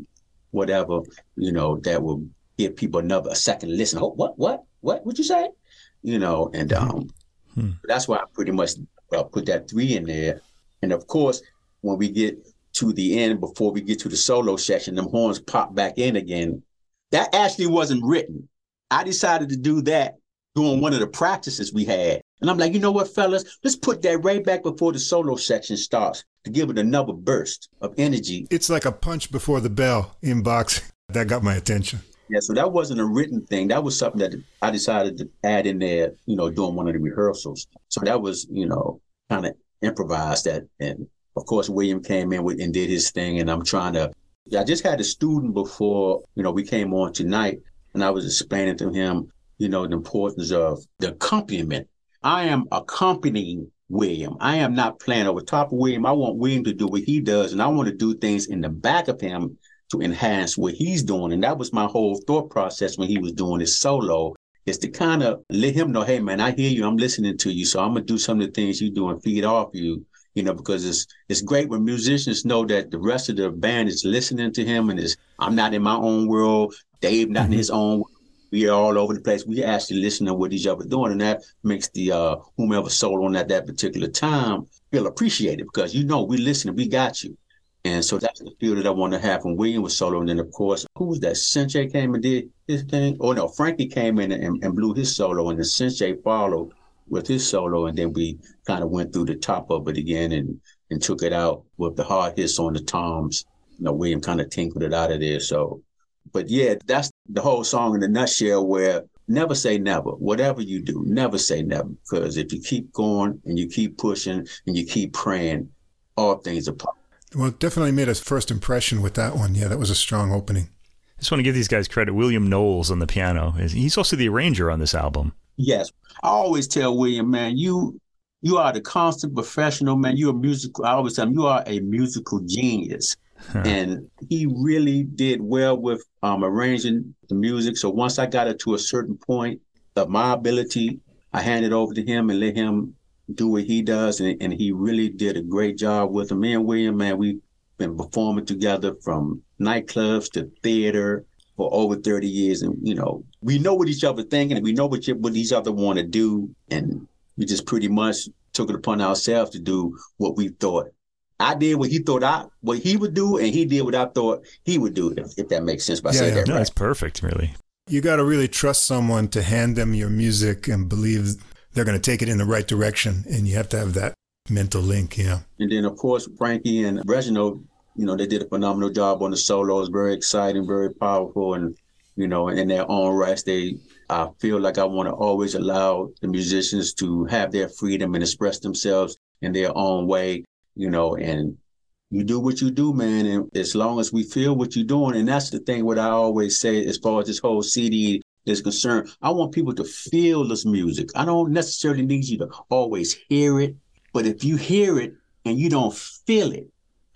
whatever, you know, that will give people another a second listen. Oh, what, what, what would you say? You know, and um, hmm. that's why I pretty much uh, put that three in there. And of course, when we get to the end, before we get to the solo section, them horns pop back in again. That actually wasn't written. I decided to do that during one of the practices we had and I'm like, you know what, fellas? Let's put that right back before the solo section starts to give it another burst of energy. It's like a punch before the bell in boxing. <laughs> That got my attention. Yeah, so that wasn't a written thing. That was something that I decided to add in there, you know, during one of the rehearsals. So that was, you know, kind of improvised that. And of course, William came in with and did his thing. And I'm trying to, I just had a student before, you know, we came on tonight and I was explaining to him, you know, the importance of the accompaniment I am accompanying William. I am not playing over top of William. I want William to do what he does, and I want to do things in the back of him to enhance what he's doing. And that was my whole thought process when he was doing his solo, is to kind of let him know, hey man, I hear you, I'm listening to you, so I'm gonna do some of the things you do and feed off you. You know, because it's it's great when musicians know that the rest of the band is listening to him and is I'm not in my own world, Dave not mm-hmm. in his own we are all over the place. We actually listen to what each other doing, and that makes the uh, whomever sold on at that particular time feel appreciated because you know we listening, we got you. And so that's the feel that I want to have when William was solo. And then, of course, who was that? Cyntje came and did his thing. Oh, no, Frankie came in and, and blew his solo, and then Cyntje followed with his solo. And then we kind of went through the top of it again and, and took it out with the hard hits on the toms. You know, William kind of tinkered it out of there. So but yeah, that's the whole song in a nutshell where never say never. Whatever you do, never say never. Because if you keep going and you keep pushing and you keep praying, all things are possible. Well, definitely made a first impression with that one. Yeah, that was a strong opening. I just want to give these guys credit. William Knowles on the piano. He's also the arranger on this album. Yes. I always tell William, man, you you are the constant professional, man. You're a musical. I always tell him you are a musical genius. And he really did well with um, arranging the music. So once I got it to a certain point of my ability, I handed over to him and let him do what he does. And, and he really did a great job with him. Me and William, man, we've been performing together from nightclubs to theater for over 30 years. And, you know, we know what each other thinking and we know what, what each other want to do. And we just pretty much took it upon ourselves to do what we thought. I did what he thought I what he would do, and he did what I thought he would do. If, if that makes sense, by yeah, saying yeah. that, no, right. that's perfect. Really, you got to really trust someone to hand them your music and believe they're going to take it in the right direction, and you have to have that mental link. Yeah. And then, of course, Frankie and Reginald, you know, they did a phenomenal job on the solos. Very exciting, very powerful, and you know, in their own rights, they I feel like I want to always allow the musicians to have their freedom and express themselves in their own way, you know, and you do what you do, man. And as long as we feel what you're doing, and that's the thing, what I always say as far as this whole CD is concerned, I want people to feel this music. I don't necessarily need you to always hear it, but if you hear it and you don't feel it,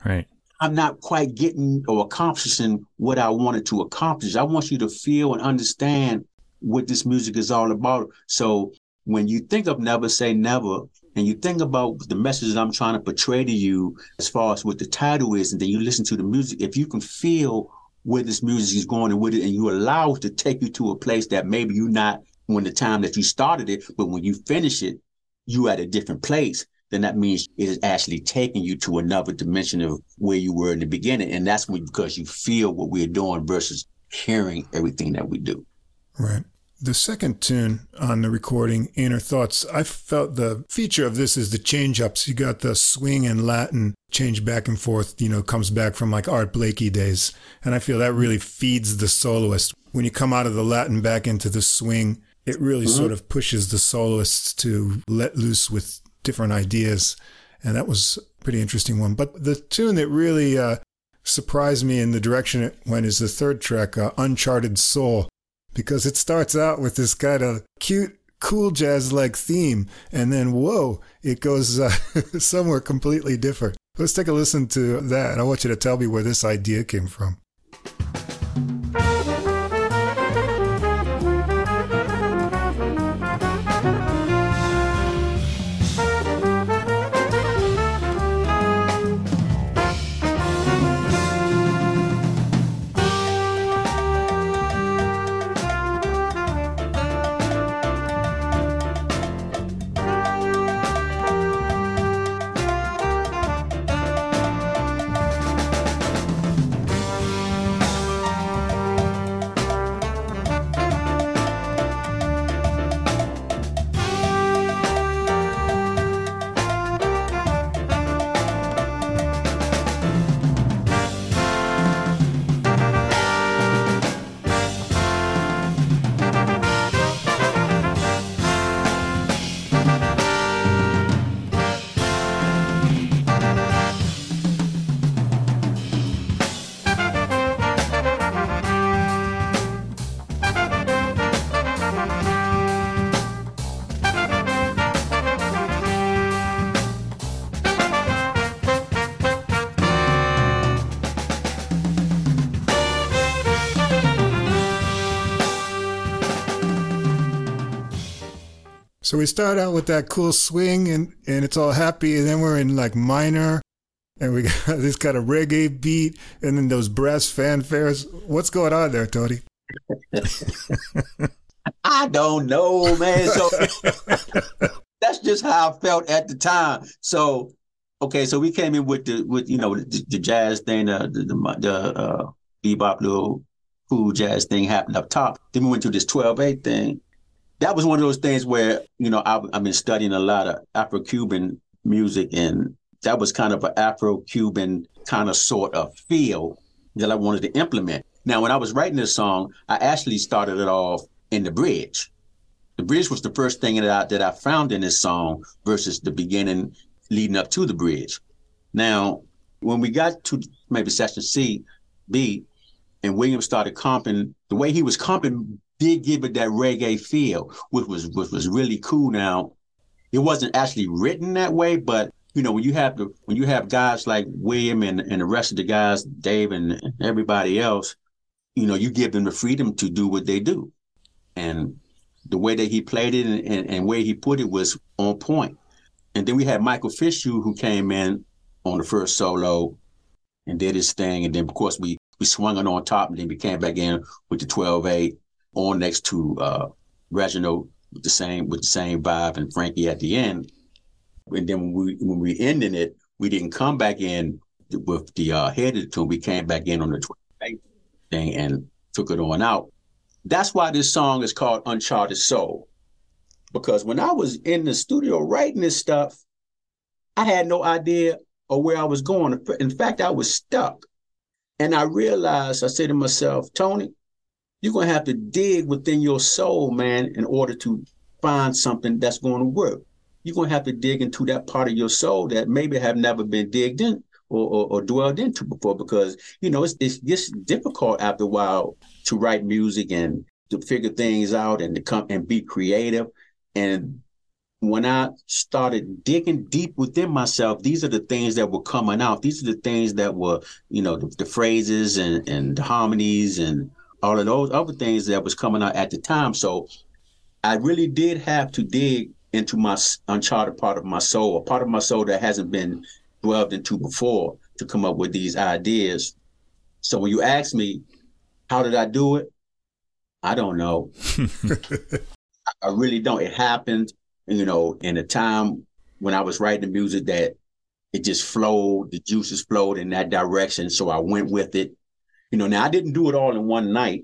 right. I'm not quite getting or accomplishing what I wanted to accomplish. I want you to feel and understand what this music is all about. So when you think of Never Say Never, and you think about the messages I'm trying to portray to you as far as what the title is, and then you listen to the music, if you can feel where this music is going and with it, and you allow it to take you to a place that maybe you're not when the time that you started it, but when you finish it, you at a different place, then that means it is actually taking you to another dimension of where you were in the beginning. And that's because you feel what we're doing versus hearing everything that we do. Right. The second tune on the recording, Inner Thoughts, I felt the feature of this is the change ups. You got the swing and Latin change back and forth, you know, comes back from like Art Blakey days. And I feel that really feeds the soloist. When you come out of the Latin back into the swing, it really mm-hmm. sort of pushes the soloists to let loose with different ideas. And that was a pretty interesting one. But the tune that really uh, surprised me in the direction it went is the third track, uh, Uncharted Soul because it starts out with this kind of cute, cool jazz like theme, and then whoa, it goes uh, <laughs> somewhere completely different. Let's take a listen to that. I want you to tell me where this idea came from. We start out with that cool swing and, and it's all happy. And then we're in like minor and we <laughs> got this kind of reggae beat and then those brass fanfares. What's going on there, Tony? <laughs> I don't know, man. So <laughs> that's just how I felt at the time. So, okay, so we came in with the with you know the, the jazz thing, uh, the the, the uh, bebop little cool jazz thing happened up top. Then we went to this 12-8 thing, that was one of those things where you know I've, I've been studying a lot of Afro-Cuban music, and that was kind of an Afro-Cuban kind of sort of feel that I wanted to implement. Now, when I was writing this song, I actually started it off in the bridge. The bridge was the first thing that I that I found in this song versus the beginning leading up to the bridge. Now, when we got to maybe section C, B, and William started comping, the way he was comping did give it that reggae feel, which was which was really cool. Now, it wasn't actually written that way, but you know, when you have the when you have guys like William and, and the rest of the guys, Dave and everybody else, you know, you give them the freedom to do what they do. And the way that he played it and, and, and he put it was on point. And then we had Michael Fitzhugh who came in on the first solo and did his thing. And then of course we we swung it on top and then we came back in with the 12-8 on next to uh, Reginald with the same with the same vibe and Frankie at the end. And then when we when we ended it, we didn't come back in with the uh, head of the tune. We came back in on the 12-8 thing and took it on out. That's why this song is called Uncharted Soul. Because when I was in the studio writing this stuff, I had no idea of where I was going. In fact, I was stuck. And I realized, I said to myself, Tony, you're going to have to dig within your soul, man, in order to find something that's going to work. You're going to have to dig into that part of your soul that maybe have never been digged in or, or, or dwelled into before because, you know, it's, it's just difficult after a while to write music and to figure things out and to come and be creative. And when I started digging deep within myself, these are the things that were coming out. These are the things that were, you know, the, the phrases and, and the harmonies and all of those other things that was coming out at the time. So I really did have to dig into my uncharted part of my soul, a part of my soul that hasn't been dwelled into before to come up with these ideas. So when you ask me, how did I do it? I don't know. <laughs> I really don't. It happened, you know, in a time when I was writing the music that it just flowed, the juices flowed in that direction. So I went with it. You know, now I didn't do it all in one night.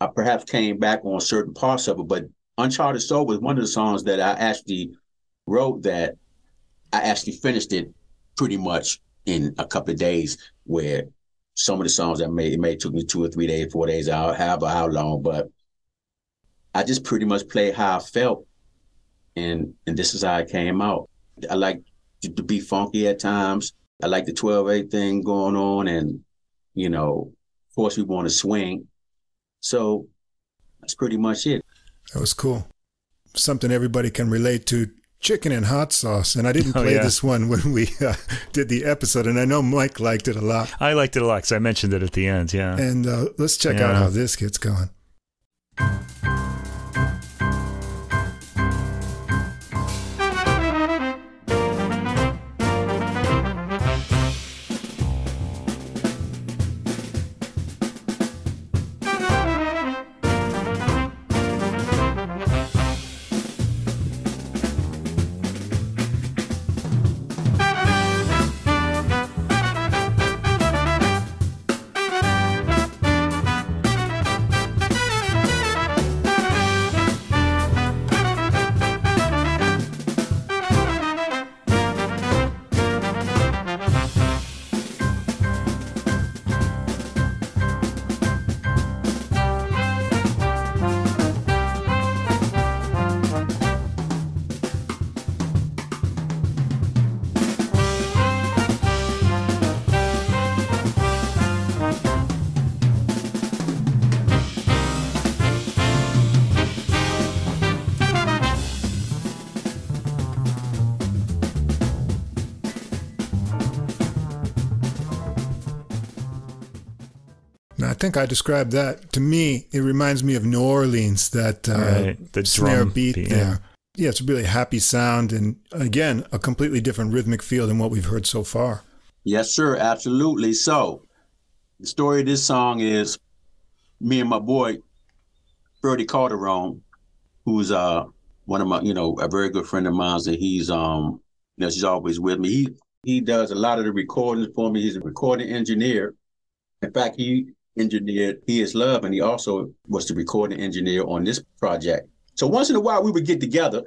I perhaps came back on certain parts of it, but Uncharted Soul was one of the songs that I actually wrote that I actually finished it pretty much in a couple of days where some of the songs I made, it may took me two or three days, four days, however how long, but I just pretty much played how I felt, and and this is how it came out. I like to, to be funky at times. I like the 12-8 thing going on, and you know, course, we want to swing. So that's pretty much it. That was cool. Something everybody can relate to chicken and hot sauce. And I didn't oh, play oh, yeah. this one when we uh, did the episode, and I know Mike liked it a lot. I liked it a lot because I mentioned it at the end. Yeah. And uh, let's check yeah. out how this gets going. Think I described that. To me, it reminds me of New Orleans, that uh, right. the snare beat, beat there. Yeah. yeah, it's a really happy sound. And again, a completely different rhythmic feel than what we've heard so far. Yes, sir. Absolutely. So, the story of this song is me and my boy, Freddie Calderon, who's uh one of my, you know, a very good friend of mine. And he's um, you know, he's always with me. He he does a lot of the recordings for me. He's a recording engineer. In fact, he engineered He Is Love, and he also was the recording engineer on this project. So once in a while, we would get together,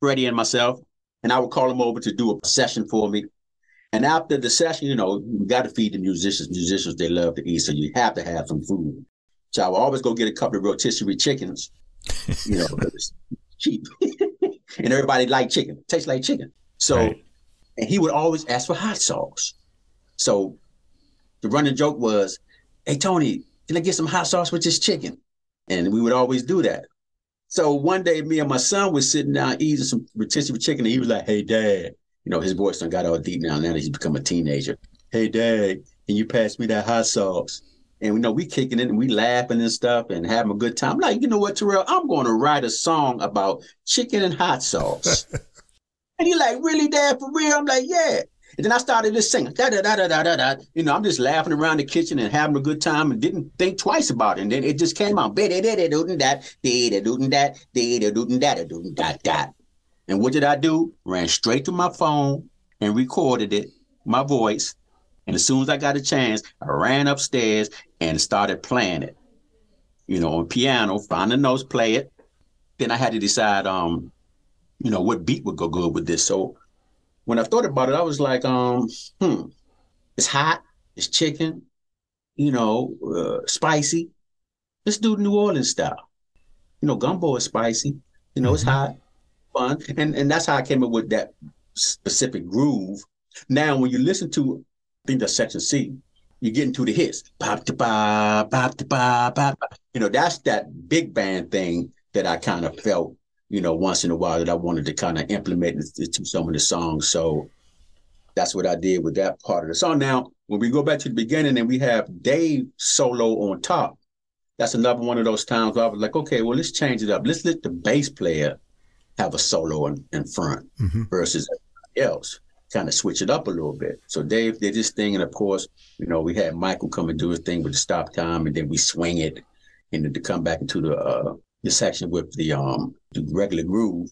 Freddie and myself, and I would call him over to do a session for me. And after the session, you know, you got to feed the musicians. Musicians, they love to eat, so you have to have some food. So I would always go get a couple of rotisserie chickens, you know, it's cheap. <laughs> and everybody liked chicken, tastes like chicken. So, right. and he would always ask for hot sauce. So the running joke was, hey Tony, can I get some hot sauce with this chicken? And we would always do that. So one day, me and my son was sitting down eating some rotisserie chicken, and he was like, "Hey, Dad," you know, his voice done got all deep now. Now that he's become a teenager. Hey, Dad, can you pass me that hot sauce? And we know we kicking it and we laughing and stuff and having a good time. I'm like, you know what, Terrell? I'm going to write a song about chicken and hot sauce. <laughs> and he like, really, Dad, for real? I'm like, yeah. And then I started just singing, da da da da da da da. You know, I'm just laughing around the kitchen and having a good time and didn't think twice about it. And then it just came out. And what did I do? Ran straight to my phone and recorded it, my voice. And as soon as I got a chance, I ran upstairs and started playing it. You know, on piano, find the notes, play it. Then I had to decide, um, you know, what beat would go good with this. So when I thought about it, I was like, um, hmm, it's hot, it's chicken, you know, uh, spicy. Let's do New Orleans style. You know, gumbo is spicy. You know, mm-hmm. it's hot, fun, and and that's how I came up with that specific groove. Now, when you listen to, I think that's section C, you get into the hits, bop ba bop ba bop. You know, that's that big band thing that I kind of felt you know, once in a while that I wanted to kind of implement into some of the songs. So that's what I did with that part of the song. Now, when we go back to the beginning and we have Dave solo on top, that's another one of those times where I was like, okay, well, let's change it up. Let's let the bass player have a solo in, in front mm-hmm. versus else. Kind of switch it up a little bit. So Dave did his thing, and of course, you know, we had Michael come and do his thing with the stop time, and then we swing it, and then to come back into the uh, the section with the um the regular groove,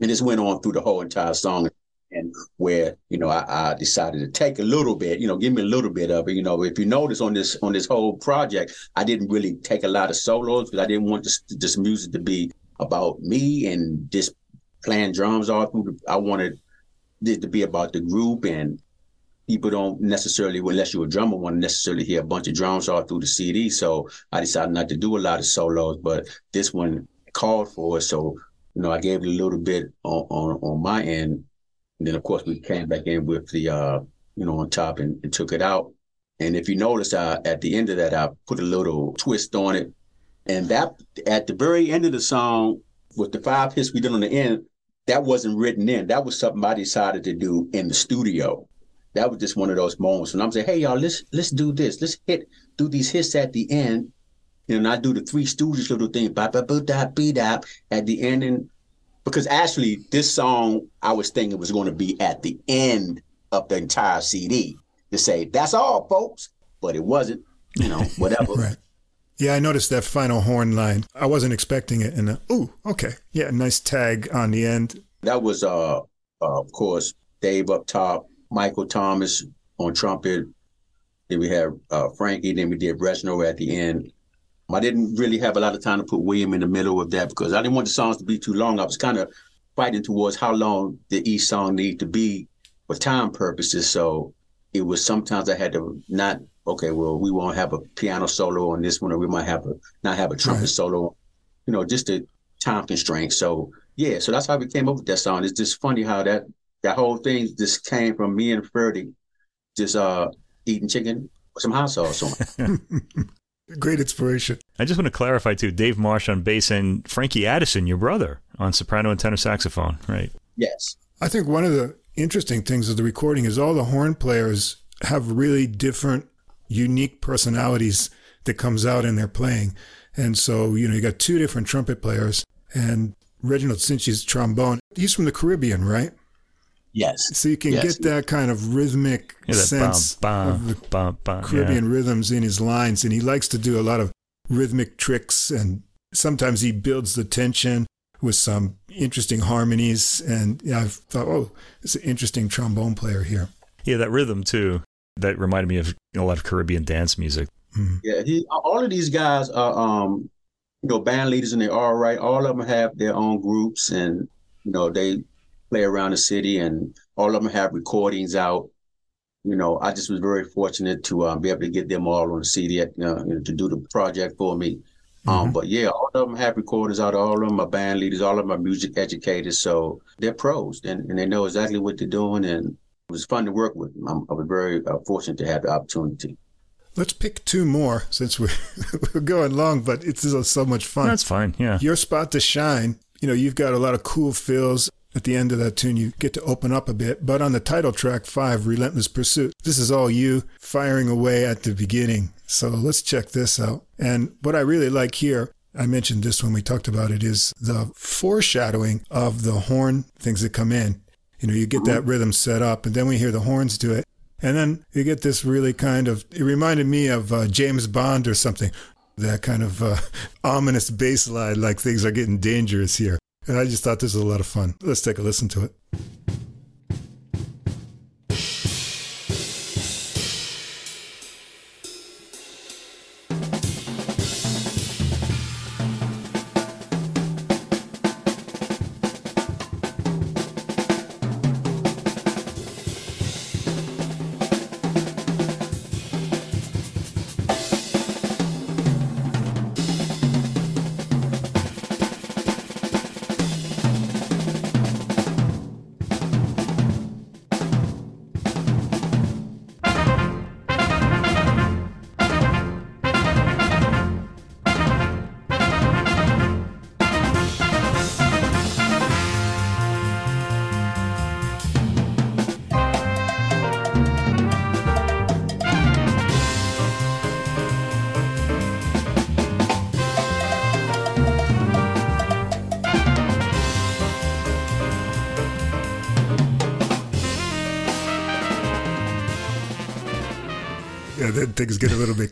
and this went on through the whole entire song. And where you know I, I, decided to take a little bit, you know, give me a little bit of it. You know, if you notice on this on this whole project, I didn't really take a lot of solos because I didn't want this this music to be about me and just playing drums all through. The, I wanted it to be about the group and people don't necessarily, unless you're a drummer, want to necessarily hear a bunch of drums all through the CD. So I decided not to do a lot of solos, but this one called for it. So, you know, I gave it a little bit on, on, on my end. And then, of course, we came back in with the, uh, you know, on top and, and took it out. And if you notice, uh, at the end of that, I put a little twist on it. And that, at the very end of the song, with the five hits we did on the end, that wasn't written in. That was something I decided to do in the studio that was just one of those moments when I'm saying, hey y'all, let's let's do this. Let's hit do these hits at the end. You know, and I do the three stooges little thing, ba ba ba da be da at the end and because actually this song I was thinking was going to be at the end of the entire CD to say, that's all, folks. But it wasn't, you know, <laughs> whatever. right. Yeah, I noticed that final horn line. I wasn't expecting it. And, uh, ooh, okay. Yeah, nice tag on the end. That was, uh, uh, of course, Dave up top, Michael Thomas on trumpet. Then we have uh, Frankie. Then we did Reginald at the end. I didn't really have a lot of time to put William in the middle of that because I didn't want the songs to be too long. I was kind of fighting towards how long did each song need to be for time purposes. So it was sometimes I had to not okay, well, we won't have a piano solo on this one, or we might have a not have a trumpet right. solo, you know, just a time constraint. So yeah, so that's how we came up with that song. It's just funny how that that whole thing just came from me and Ferdy just uh eating chicken with some hot sauce on. <laughs> Great inspiration. I just want to clarify too, Dave Marsh on bass and Frankie Addison, your brother, on soprano and tenor saxophone, right? Yes. I think one of the interesting things of the recording is all the horn players have really different, unique personalities that comes out in their playing. And so, you know, you got two different trumpet players and Reginald Cyntje's trombone. He's from the Caribbean, right? Yes. So you can yes. get that kind of rhythmic yeah, sense bum, bum, of the bum, Caribbean yeah. rhythms in his lines, and he likes to do a lot of rhythmic tricks, and sometimes he builds the tension with some interesting harmonies. And yeah, I've thought, oh, it's an interesting trombone player here. Yeah, that rhythm too. That reminded me of a lot of Caribbean dance music. Mm. Yeah, he, all of these guys are, um, you know, band leaders, and they're all right. All of them have their own groups, and you know, they play around the city, and all of them have recordings out. You know, I just was very fortunate to um, be able to get them all on the CD at, uh, you know, to do the project for me. Um, mm-hmm. Um, but yeah, all of them have recordings out. All of them are band leaders. All of them are music educators. So they're pros and, and they know exactly what they're doing. And it was fun to work with them. I'm, I was very uh, fortunate to have the opportunity. Let's pick two more since we're, <laughs> we're going long, but it's so much fun. That's fine. Yeah. Your spot to shine. You know, you've got a lot of cool fills at the end of that tune. You get to open up a bit, but on the title track five, Relentless Pursuit, this is all you firing away at the beginning. So let's check this out. And what I really like here, I mentioned this when we talked about it, is the foreshadowing of the horn things that come in. You know, you get that rhythm set up, and then we hear the horns do it. And then you get this really kind of, it reminded me of uh, James Bond or something, that kind of uh, <laughs> ominous bass line, like things are getting dangerous here. And I just thought this was a lot of fun. Let's take a listen to it.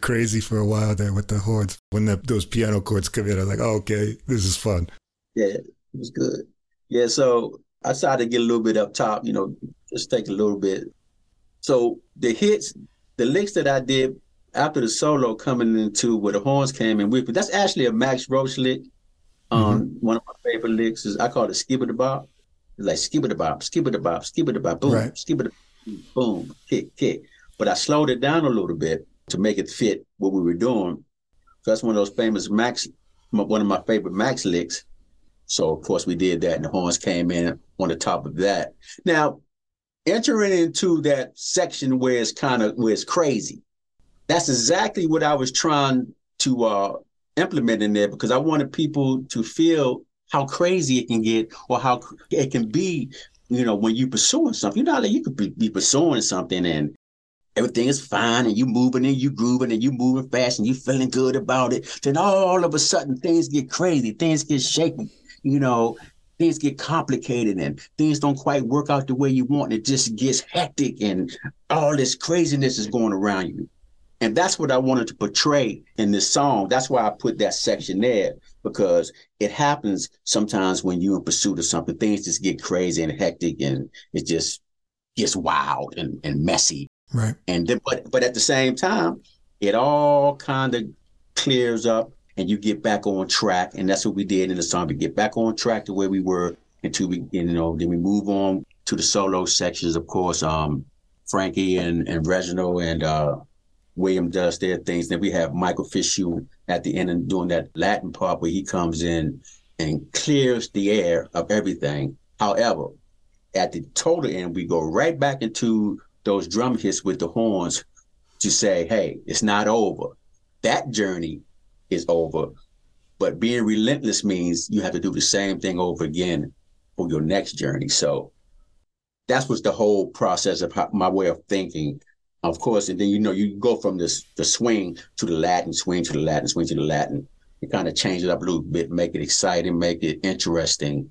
Crazy for a while there with the horns. When the, those piano chords come in, I'm like, oh, okay, this is fun. Yeah, it was good. Yeah, so I started to get a little bit up top, you know, just take a little bit. So the hits, the licks that I did after the solo coming into where the horns came in with, that's actually a Max Roach lick. Um, mm-hmm. One of my favorite licks is I call it skibber the bop. It's like skibber the bop, skibber the bop, skibber the bop, boom, right. skibber the boom, kick, kick. But I slowed it down a little bit to make it fit what we were doing. So that's one of those famous Max, one of my favorite Max licks. So of course we did that, and the horns came in on the top of that. Now, entering into that section where it's kind of where it's crazy, that's exactly what I was trying to uh, implement in there because I wanted people to feel how crazy it can get or how it can be. You know, when you pursuing something, you know, like you could be, be pursuing something and everything is fine and you moving and you grooving and you moving fast and you feeling good about it. Then all of a sudden things get crazy, things get shaky, you know, things get complicated and things don't quite work out the way you want. It just gets hectic and all this craziness is going around you. And that's what I wanted to portray in this song. That's why I put that section there because it happens sometimes when you're in pursuit of something, things just get crazy and hectic and it just gets wild and, and messy. Right. And then, but but at the same time, it all kind of clears up and you get back on track. And that's what we did in the song. We get back on track to where we were until we, you know, then we move on to the solo sections. Of course, um, Frankie and, and Reginald and uh, William does their things. Then we have Michael Fitzhugh at the end and doing that Latin part where he comes in and clears the air of everything. However, at the total end, we go right back into those drum hits with the horns to say, hey, it's not over. That journey is over. But being relentless means you have to do the same thing over again for your next journey. So that was the whole process of how, my way of thinking. Of course, and then you know you go from this the swing to the Latin, swing to the Latin, swing to the Latin. You kind of change it up a little bit, make it exciting, make it interesting.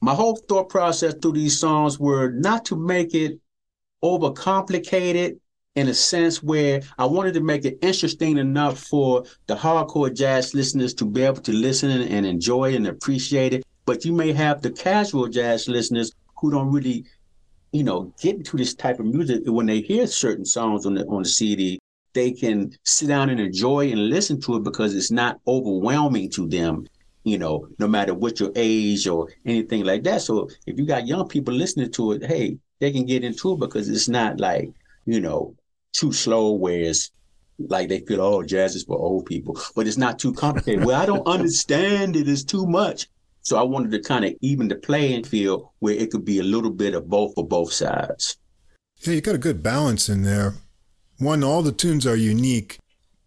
My whole thought process through these songs were not to make it overcomplicated in a sense where I wanted to make it interesting enough for the hardcore jazz listeners to be able to listen and enjoy and appreciate it. But you may have the casual jazz listeners who don't really, you know, get into this type of music. When they hear certain songs on the on the CD, they can sit down and enjoy and listen to it because it's not overwhelming to them. You know, no matter what your age or anything like that. So if you got young people listening to it, hey, they can get into it because it's not like, you know, too slow where it's like they feel, oh, jazz is for old people, but it's not too complicated. well, I don't understand it. It's too much. So I wanted to kind of even the playing field where it could be a little bit of both for both sides. Yeah, you got a good balance in there. one, all the tunes are unique,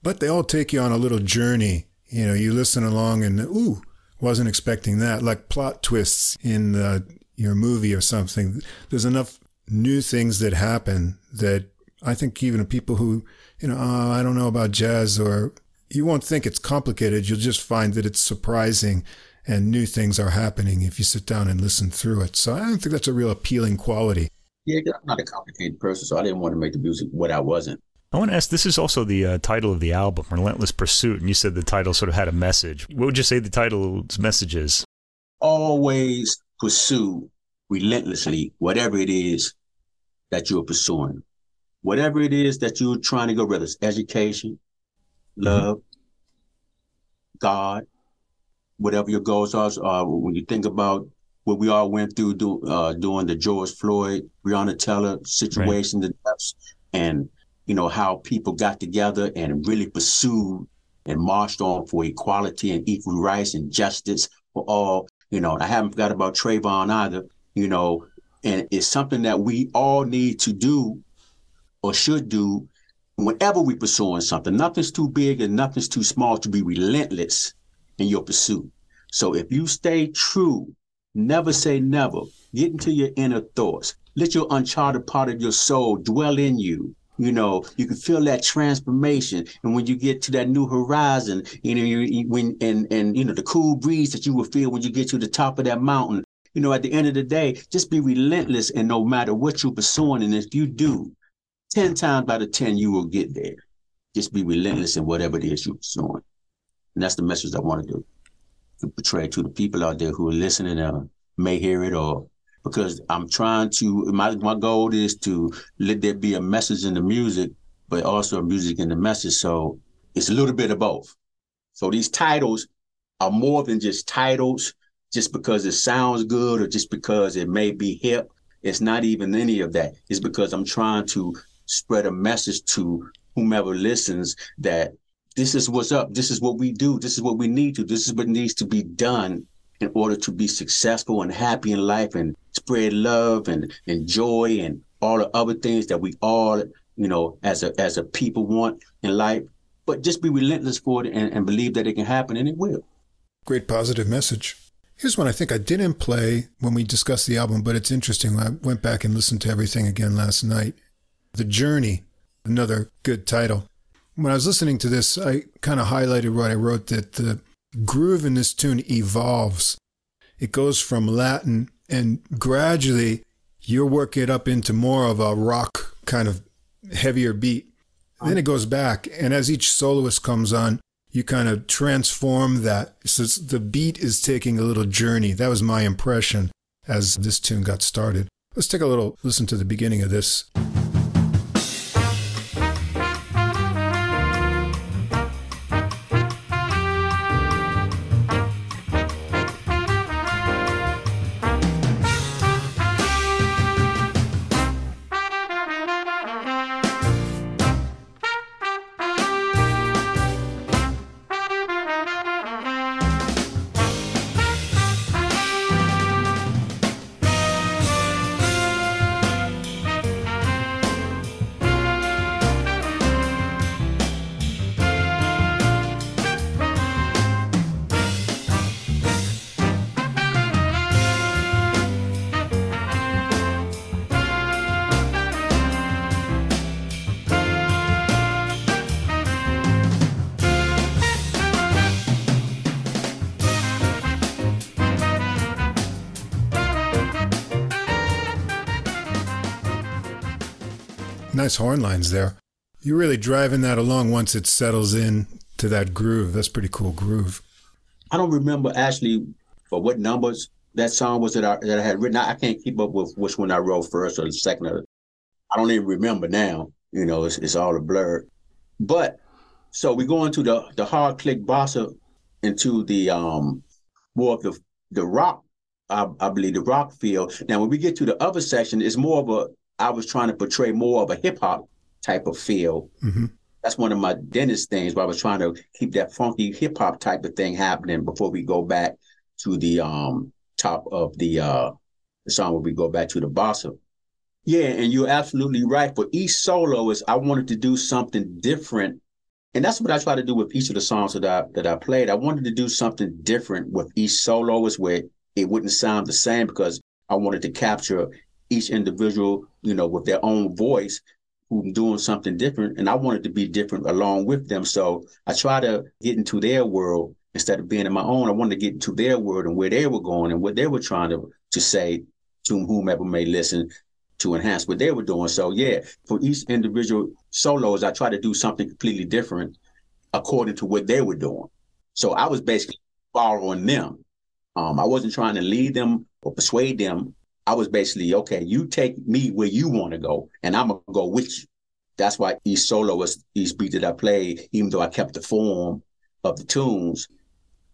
but they all take you on a little journey. You know, you listen along and, ooh, wasn't expecting that. Like plot twists in uh, your movie or something. There's enough new things that happen that I think even people who, you know, oh, I don't know about jazz or you won't think it's complicated. You'll just find that it's surprising and new things are happening if you sit down and listen through it. So I don't think that's a real appealing quality. Yeah, I'm not a complicated person, so I didn't want to make the music what I wasn't. I want to ask this is also the uh, title of the album, Relentless Pursuit, and you said the title sort of had a message. What would you say the title's message is? Always pursue relentlessly whatever it is that you're pursuing. Whatever it is that you're trying to go, whether it's education, love, mm-hmm. God, whatever your goals are. Uh, when you think about what we all went through do, uh, during the George Floyd, Breonna Taylor situation, right. the deaths, and you know how people got together and really pursued and marched on for equality and equal rights and justice for all. You know, I haven't forgot about Trayvon either. You know, and it's something that we all need to do or should do whenever we're pursuing something. Nothing's too big and nothing's too small to be relentless in your pursuit. So if you stay true, never say never, get into your inner thoughts, let your uncharted part of your soul dwell in you. You know, you can feel that transformation, and when you get to that new horizon, you know, you, when and and you know the cool breeze that you will feel when you get to the top of that mountain. You know, at the end of the day, just be relentless, and no matter what you're pursuing, and if you do, ten times out of ten, you will get there. Just be relentless in whatever it is you're pursuing. And that's the message I want to to portray to the people out there who are listening and may hear it or because I'm trying to my my goal is to let there be a message in the music, but also a music in the message. So it's a little bit of both. So these titles are more than just titles, just because it sounds good or just because it may be hip. It's not even any of that. It's because I'm trying to spread a message to whomever listens that this is what's up. This is what we do. This is what we need to. This is what needs to be done in order to be successful and happy in life and spread love and, and joy and all the other things that we all, you know, as a as a people want in life. But just be relentless for it and, and believe that it can happen and it will. Great positive message. Here's one I think I didn't play when we discussed the album, but it's interesting. I went back and listened to everything again last night. The Journey, another good title when I was listening to this, I kind of highlighted what I wrote that the groove in this tune evolves. It goes from Latin and gradually you work it up into more of a rock kind of heavier beat. Then it goes back. And as each soloist comes on, you kind of transform that. So the beat is taking a little journey. That was my impression as this tune got started. Let's take a little listen to the beginning of this. Nice horn lines there. You're really driving that along once it settles in to that groove. That's pretty cool groove. I don't remember actually for what numbers that song was that I, that I had written. I can't keep up with which one I wrote first or second. Or, I don't even remember now. You know, it's, it's all a blur. But so we go into the the hard click bossa into the um more of the the rock. I, I believe the rock feel. Now when we get to the other section, it's more of a I was trying to portray more of a hip hop type of feel. Mm-hmm. That's one of my dentist things where I was trying to keep that funky hip hop type of thing happening before we go back to the um top of the uh the song where we go back to the bossa. Yeah, and you're absolutely right. For each soloist, I wanted to do something different. And that's what I try to do with each of the songs that I that I played. I wanted to do something different with each soloist where it wouldn't sound the same because I wanted to capture each individual, you know, with their own voice who's doing something different. And I wanted to be different along with them. So I try to get into their world instead of being in my own. I wanted to get into their world and where they were going and what they were trying to, to say to whomever may listen to enhance what they were doing. So yeah, for each individual solos, I try to do something completely different according to what they were doing. So I was basically following them. Um, I wasn't trying to lead them or persuade them. I was basically, okay, you take me where you want to go, and I'm gonna go with you. That's why each was each beat that I played, even though I kept the form of the tunes,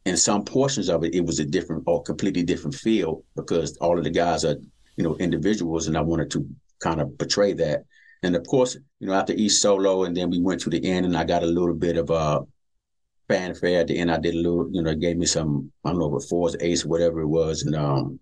in some portions of it, it was a different or completely different feel because all of the guys are you know, individuals, and I wanted to kind of portray that. And of course, you know, after each solo, and then we went to the end, and I got a little bit of a uh, fanfare at the end. I did a little, you know, gave me some, I don't know, if fours, ace, whatever it was, and um,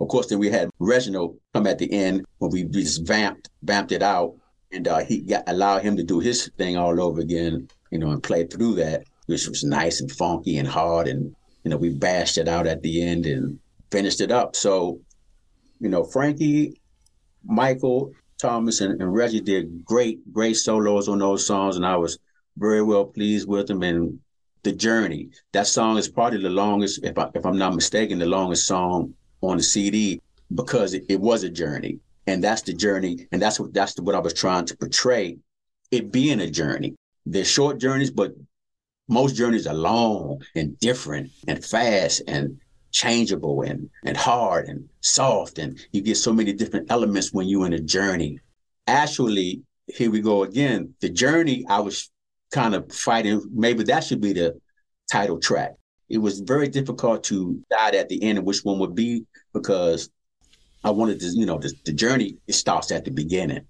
of course, then we had Reginald come at the end when we just vamped, vamped it out, and uh, he got allowed him to do his thing all over again, you know, and play through that, which was nice and funky and hard, and you know, we bashed it out at the end and finished it up. So you know, Frankie, Michael, Thomas, and, and Reggie did great, great solos on those songs, and I was very well pleased with them. And the journey, that song is probably the longest, if I, if I'm not mistaken, the longest song on the CD because it, it was a journey, and that's the journey, and that's what that's what I was trying to portray, it being a journey. They're short journeys, but most journeys are long and different and fast and changeable and and hard and soft and you get so many different elements when you're in a journey. Actually here we go again. The journey i was kind of fighting maybe that should be the title track it was very difficult to decide at the end of which one would be because i wanted to you know the, the journey it starts at the beginning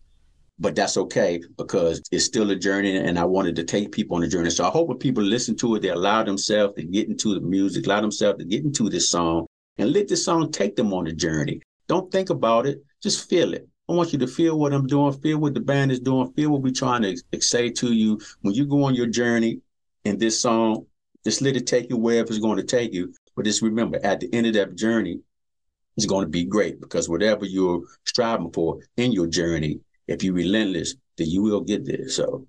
but that's okay because it's still a journey and I wanted to take people on the journey. So I hope when people listen to it, they allow themselves to get into the music, allow themselves to get into this song and let this song take them on the journey. Don't think about it, just feel it. I want you to feel what I'm doing, feel what the band is doing, feel what we're trying to say to you. When you go on your journey in this song, just let it take you wherever it's going to take you. But just remember, at the end of that journey, it's going to be great because whatever you're striving for in your journey, if you're relentless, then you will get there. So.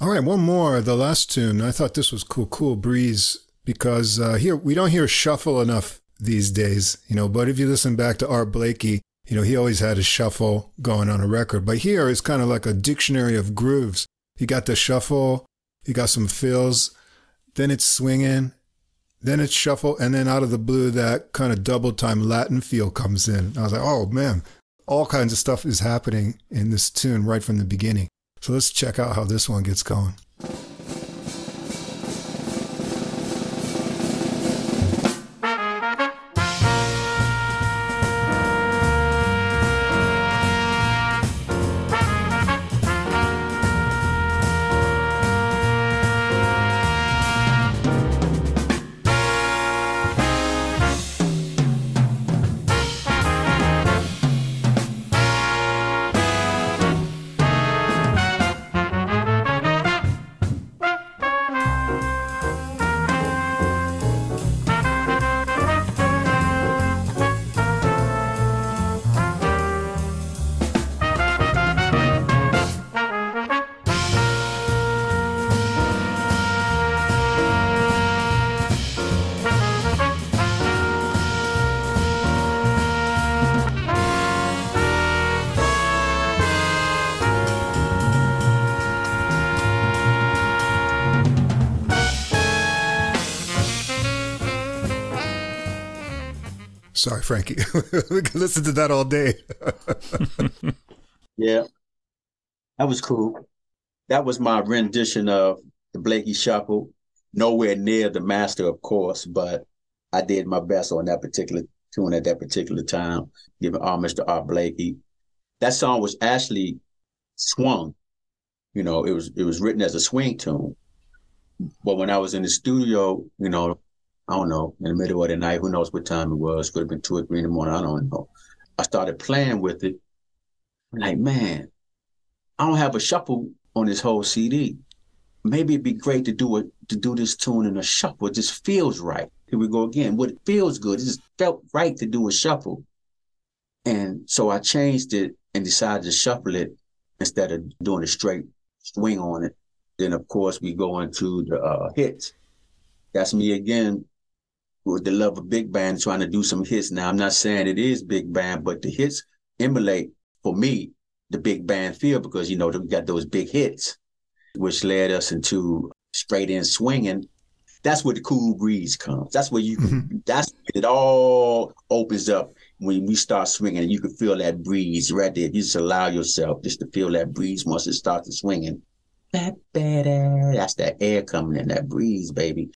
All right, one more. The last tune. I thought this was cool, cool breeze because uh, here we don't hear shuffle enough these days, you know. But if you listen back to Art Blakey, you know he always had a shuffle going on a record. But here it's kind of like a dictionary of grooves. You got the shuffle, you got some fills, then it's swinging, then it's shuffle, and then out of the blue that kind of double time Latin feel comes in. I was like, oh man, all kinds of stuff is happening in this tune right from the beginning. So let's check out how this one gets going. Frankie. <laughs> we listen to that all day. <laughs> yeah, that was cool. That was my rendition of the Blakey Shuffle. Nowhere near the master, of course, but I did my best on that particular tune at that particular time, giving homage to Art Blakey. That song was actually swung. You know, it was it was written as a swing tune. But when I was in the studio, you know, I don't know, in the middle of the night. Who knows what time it was? Could have been two or three in the morning. I don't know. I started playing with it, I'm like, man, I don't have a shuffle on this whole CD. Maybe it'd be great to do it to do this tune in a shuffle. It just feels right. Here we go again. What feels good. It just felt right to do a shuffle. And so I changed it and decided to shuffle it instead of doing a straight swing on it. Then of course we go into the uh, hits. That's me again with the love of big band trying to do some hits. Now I'm not saying it is big band, but the hits emulate for me the big band feel because you know we got those big hits, which led us into straight in swinging. That's where the cool breeze comes. That's where you mm-hmm. that's it all opens up when we start swinging. You can feel that breeze right there. You just allow yourself just to feel that breeze once it starts swinging. That better. That's that air coming in, that breeze, baby.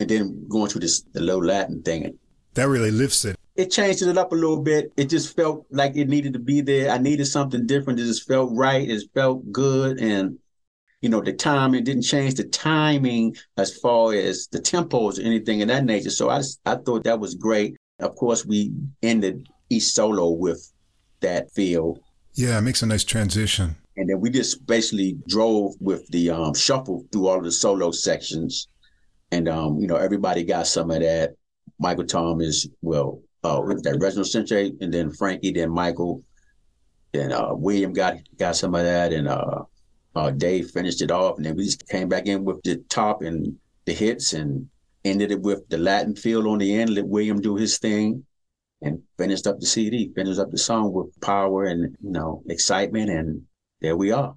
And then going through this the low Latin thing. That really lifts it. It changed it up a little bit. It just felt like it needed to be there. I needed something different. It just felt right. It felt good. And you know, the time, it didn't change the timing as far as the tempos or anything in that nature. So I, I thought that was great. Of course, we ended each solo with that feel. Yeah, it makes a nice transition. And then we just basically drove with the um, shuffle through all of the solo sections. And, um, you know, everybody got some of that. Michael Tom is well, uh, that Reginald Cyntje, and then Frankie, then Michael, then uh, William got got some of that, and uh, uh, Dave finished it off, and then we just came back in with the top and the hits, and ended it with the Latin feel on the end. Let William do his thing, and finished up the CD, finished up the song with power and you know excitement, and there we are.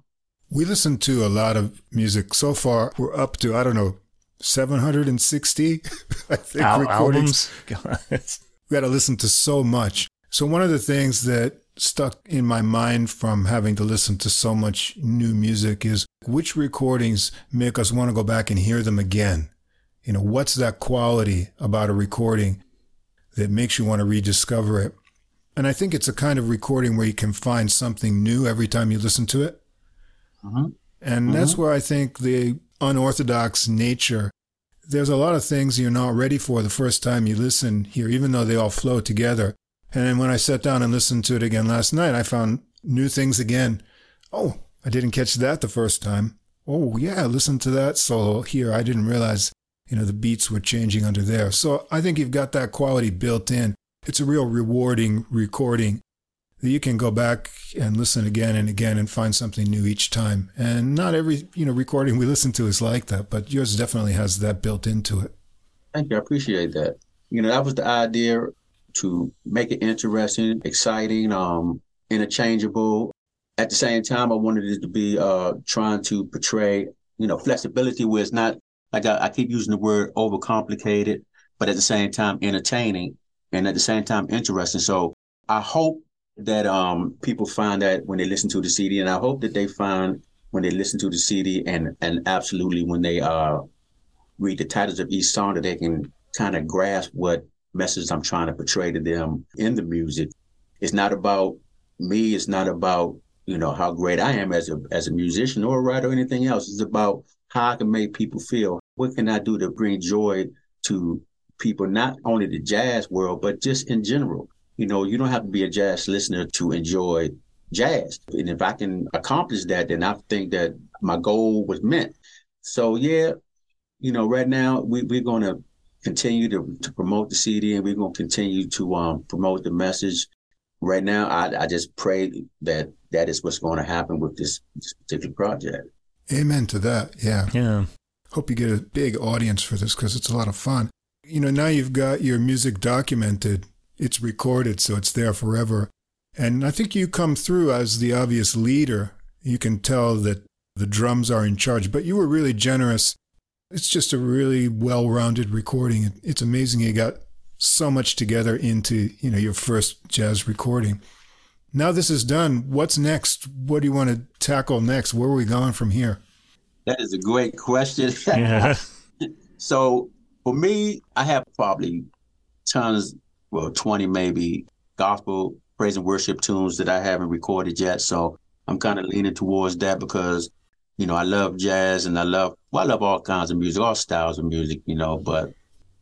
We listened to a lot of music so far. We're up to I don't know 760 <laughs> I think Al- recordings. Albums. we got to listen to so much. So one of the things that stuck in my mind from having to listen to so much new music is which recordings make us want to go back and hear them again. You know, what's that quality about a recording that makes you want to rediscover it? And I think it's a kind of recording where you can find something new every time you listen to it. Mm-hmm. And mm-hmm. that's where I think the unorthodox nature, there's a lot of things you're not ready for the first time you listen here, even though they all flow together. And then when I sat down and listened to it again last night, I found new things again. Oh, I didn't catch that the first time. Oh, yeah, listen to that solo here. I didn't realize, you know, the beats were changing under there. So I think you've got that quality built in. It's a real rewarding recording that you can go back and listen again and again and find something new each time. And not every, you know, recording we listen to is like that, but yours definitely has that built into it. Thank you. I appreciate that. You know, that was the idea to make it interesting, exciting, um, interchangeable. At the same time, I wanted it to be uh, trying to portray, you know, flexibility where it's not like I, I keep using the word overcomplicated, but at the same time entertaining and at the same time interesting. So I hope that um, people find that when they listen to the CD, and I hope that they find when they listen to the CD and and absolutely when they uh, read the titles of each song that they can kind of grasp what message I'm trying to portray to them in the music. It's not about me. It's not about you know how great I am as a as a musician or a writer or anything else. It's about how I can make people feel. What can I do to bring joy to people, not only the jazz world, but just in general. You know, you don't have to be a jazz listener to enjoy jazz. And if I can accomplish that, then I think that my goal was met. So yeah, you know, right now we, we're gonna continue to, to promote the CD and we're going to continue to um, promote the message. Right now, I, I just pray that that is what's going to happen with this, this particular project. Amen to that. Yeah. Yeah. Hope you get a big audience for this because it's a lot of fun. You know, now you've got your music documented, it's recorded, so it's there forever. And I think you come through as the obvious leader. You can tell that the drums are in charge, but you were really generous it's just a really well-rounded recording. It's amazing you got so much together into, you know, your first jazz recording. Now this is done. What's next? What do you want to tackle next? Where are we going from here? That is a great question. Yeah. <laughs> so for me, I have probably tons, well, 20 maybe gospel praise and worship tunes that I haven't recorded yet. So I'm kind of leaning towards that because you know, I love jazz and I love, well, I love all kinds of music, all styles of music, you know, but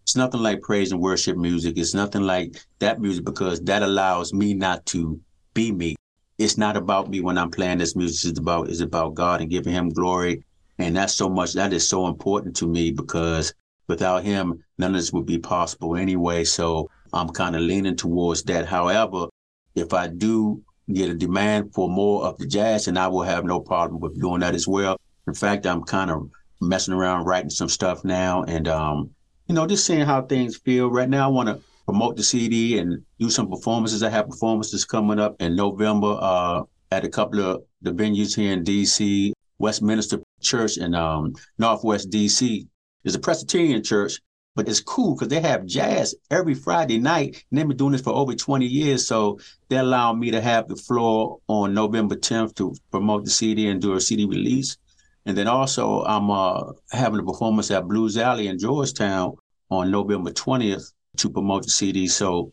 it's nothing like praise and worship music. It's nothing like that music because that allows me not to be me. it's not about me when I'm playing this music. It's about it's about God and giving Him glory, and that's so much. That is so important to me because without Him, none of this would be possible anyway. So I'm kind of leaning towards that. However, if I do get a demand for more of the jazz, and I will have no problem with doing that as well. In fact, I'm kind of messing around writing some stuff now, and um, you know, just seeing how things feel. Right now, I want to promote the CD and do some performances. I have performances coming up in November uh, at a couple of the venues here in DC, Westminster Church in um, Northwest DC. There's a Presbyterian church, but it's cool because they have jazz every Friday night, and they've been doing this for over 20 years. So they allow me to have the floor on November 10th to promote the CD and do a CD release. And then also, I'm uh, having a performance at Blues Alley in Georgetown on November 20th to promote the CD. So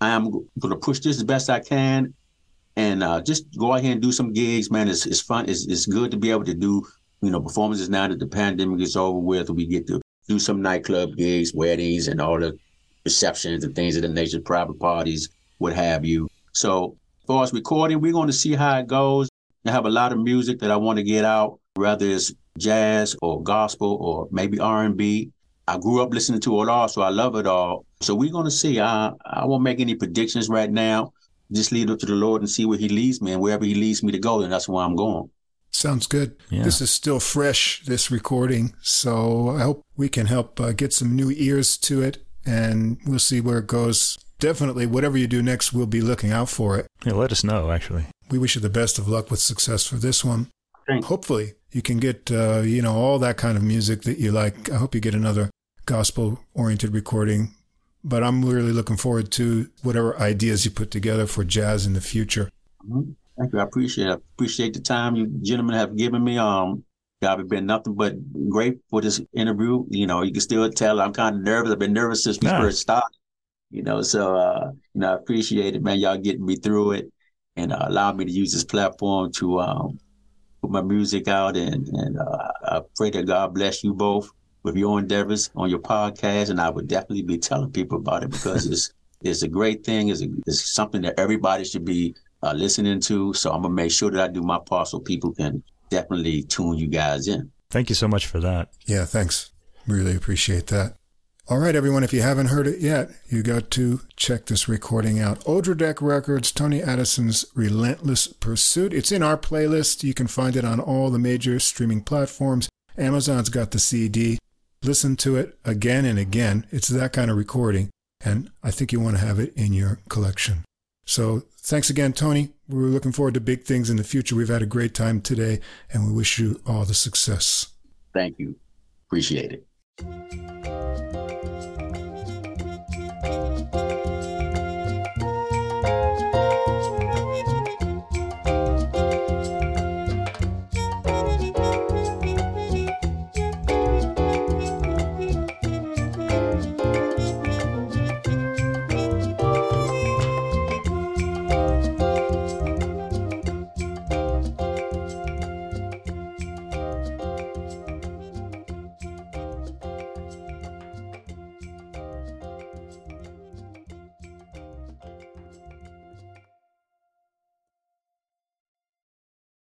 I am going to push this as best I can and uh, just go out here and do some gigs, man. It's, it's fun. It's, it's good to be able to do, you know, performances now that the pandemic is over with. We get to do some nightclub gigs, weddings, and all the receptions and things of the nature, private parties, what have you. So as far as recording, we're going to see how it goes. I have a lot of music that I want to get out, whether it's jazz or gospel or maybe R&B. I grew up listening to it all, so I love it all. So we're going to see. I, I won't make any predictions right now. Just leave it up to the Lord and see where He leads me. And wherever He leads me to go, then that's where I'm going. Sounds good. Yeah. This is still fresh, this recording. So I hope we can help uh, get some new ears to it and we'll see where it goes. Definitely, whatever you do next, we'll be looking out for it. Yeah, let us know, actually. We wish you the best of luck with success for this one. Thanks. Hopefully, you can get, uh, you know, all that kind of music that you like. I hope you get another gospel oriented recording. But I'm really looking forward to whatever ideas you put together for jazz in the future. Mm-hmm. Thank you. I appreciate it. I appreciate the time you gentlemen have given me. Um, God, have been nothing but great for this interview. You know, you can still tell I'm kind of nervous. I've been nervous since we yeah. first started. You know, so uh, you know, I appreciate it, man. Y'all getting me through it and uh, allowing me to use this platform to um, put my music out. And and uh, I pray that God bless you both with your endeavors on your podcast, and I would definitely be telling people about it because <laughs> it's it's a great thing. It's, a, it's something that everybody should be uh, listening to. So I'm gonna make sure that I do my part so people can definitely tune you guys in. Thank you so much for that. Yeah, thanks. Really appreciate that. All right, everyone, if you haven't heard it yet, you got to check this recording out. Odradek Records, Tony Addison's Relentless Pursuit. It's in our playlist. You can find it on all the major streaming platforms. Amazon's got the CD listen to it again and again. It's that kind of recording, and I think you want to have it in your collection. So thanks again, Tony. We're looking forward to big things in the future. We've had a great time today and we wish you all the success. Thank you. Appreciate it.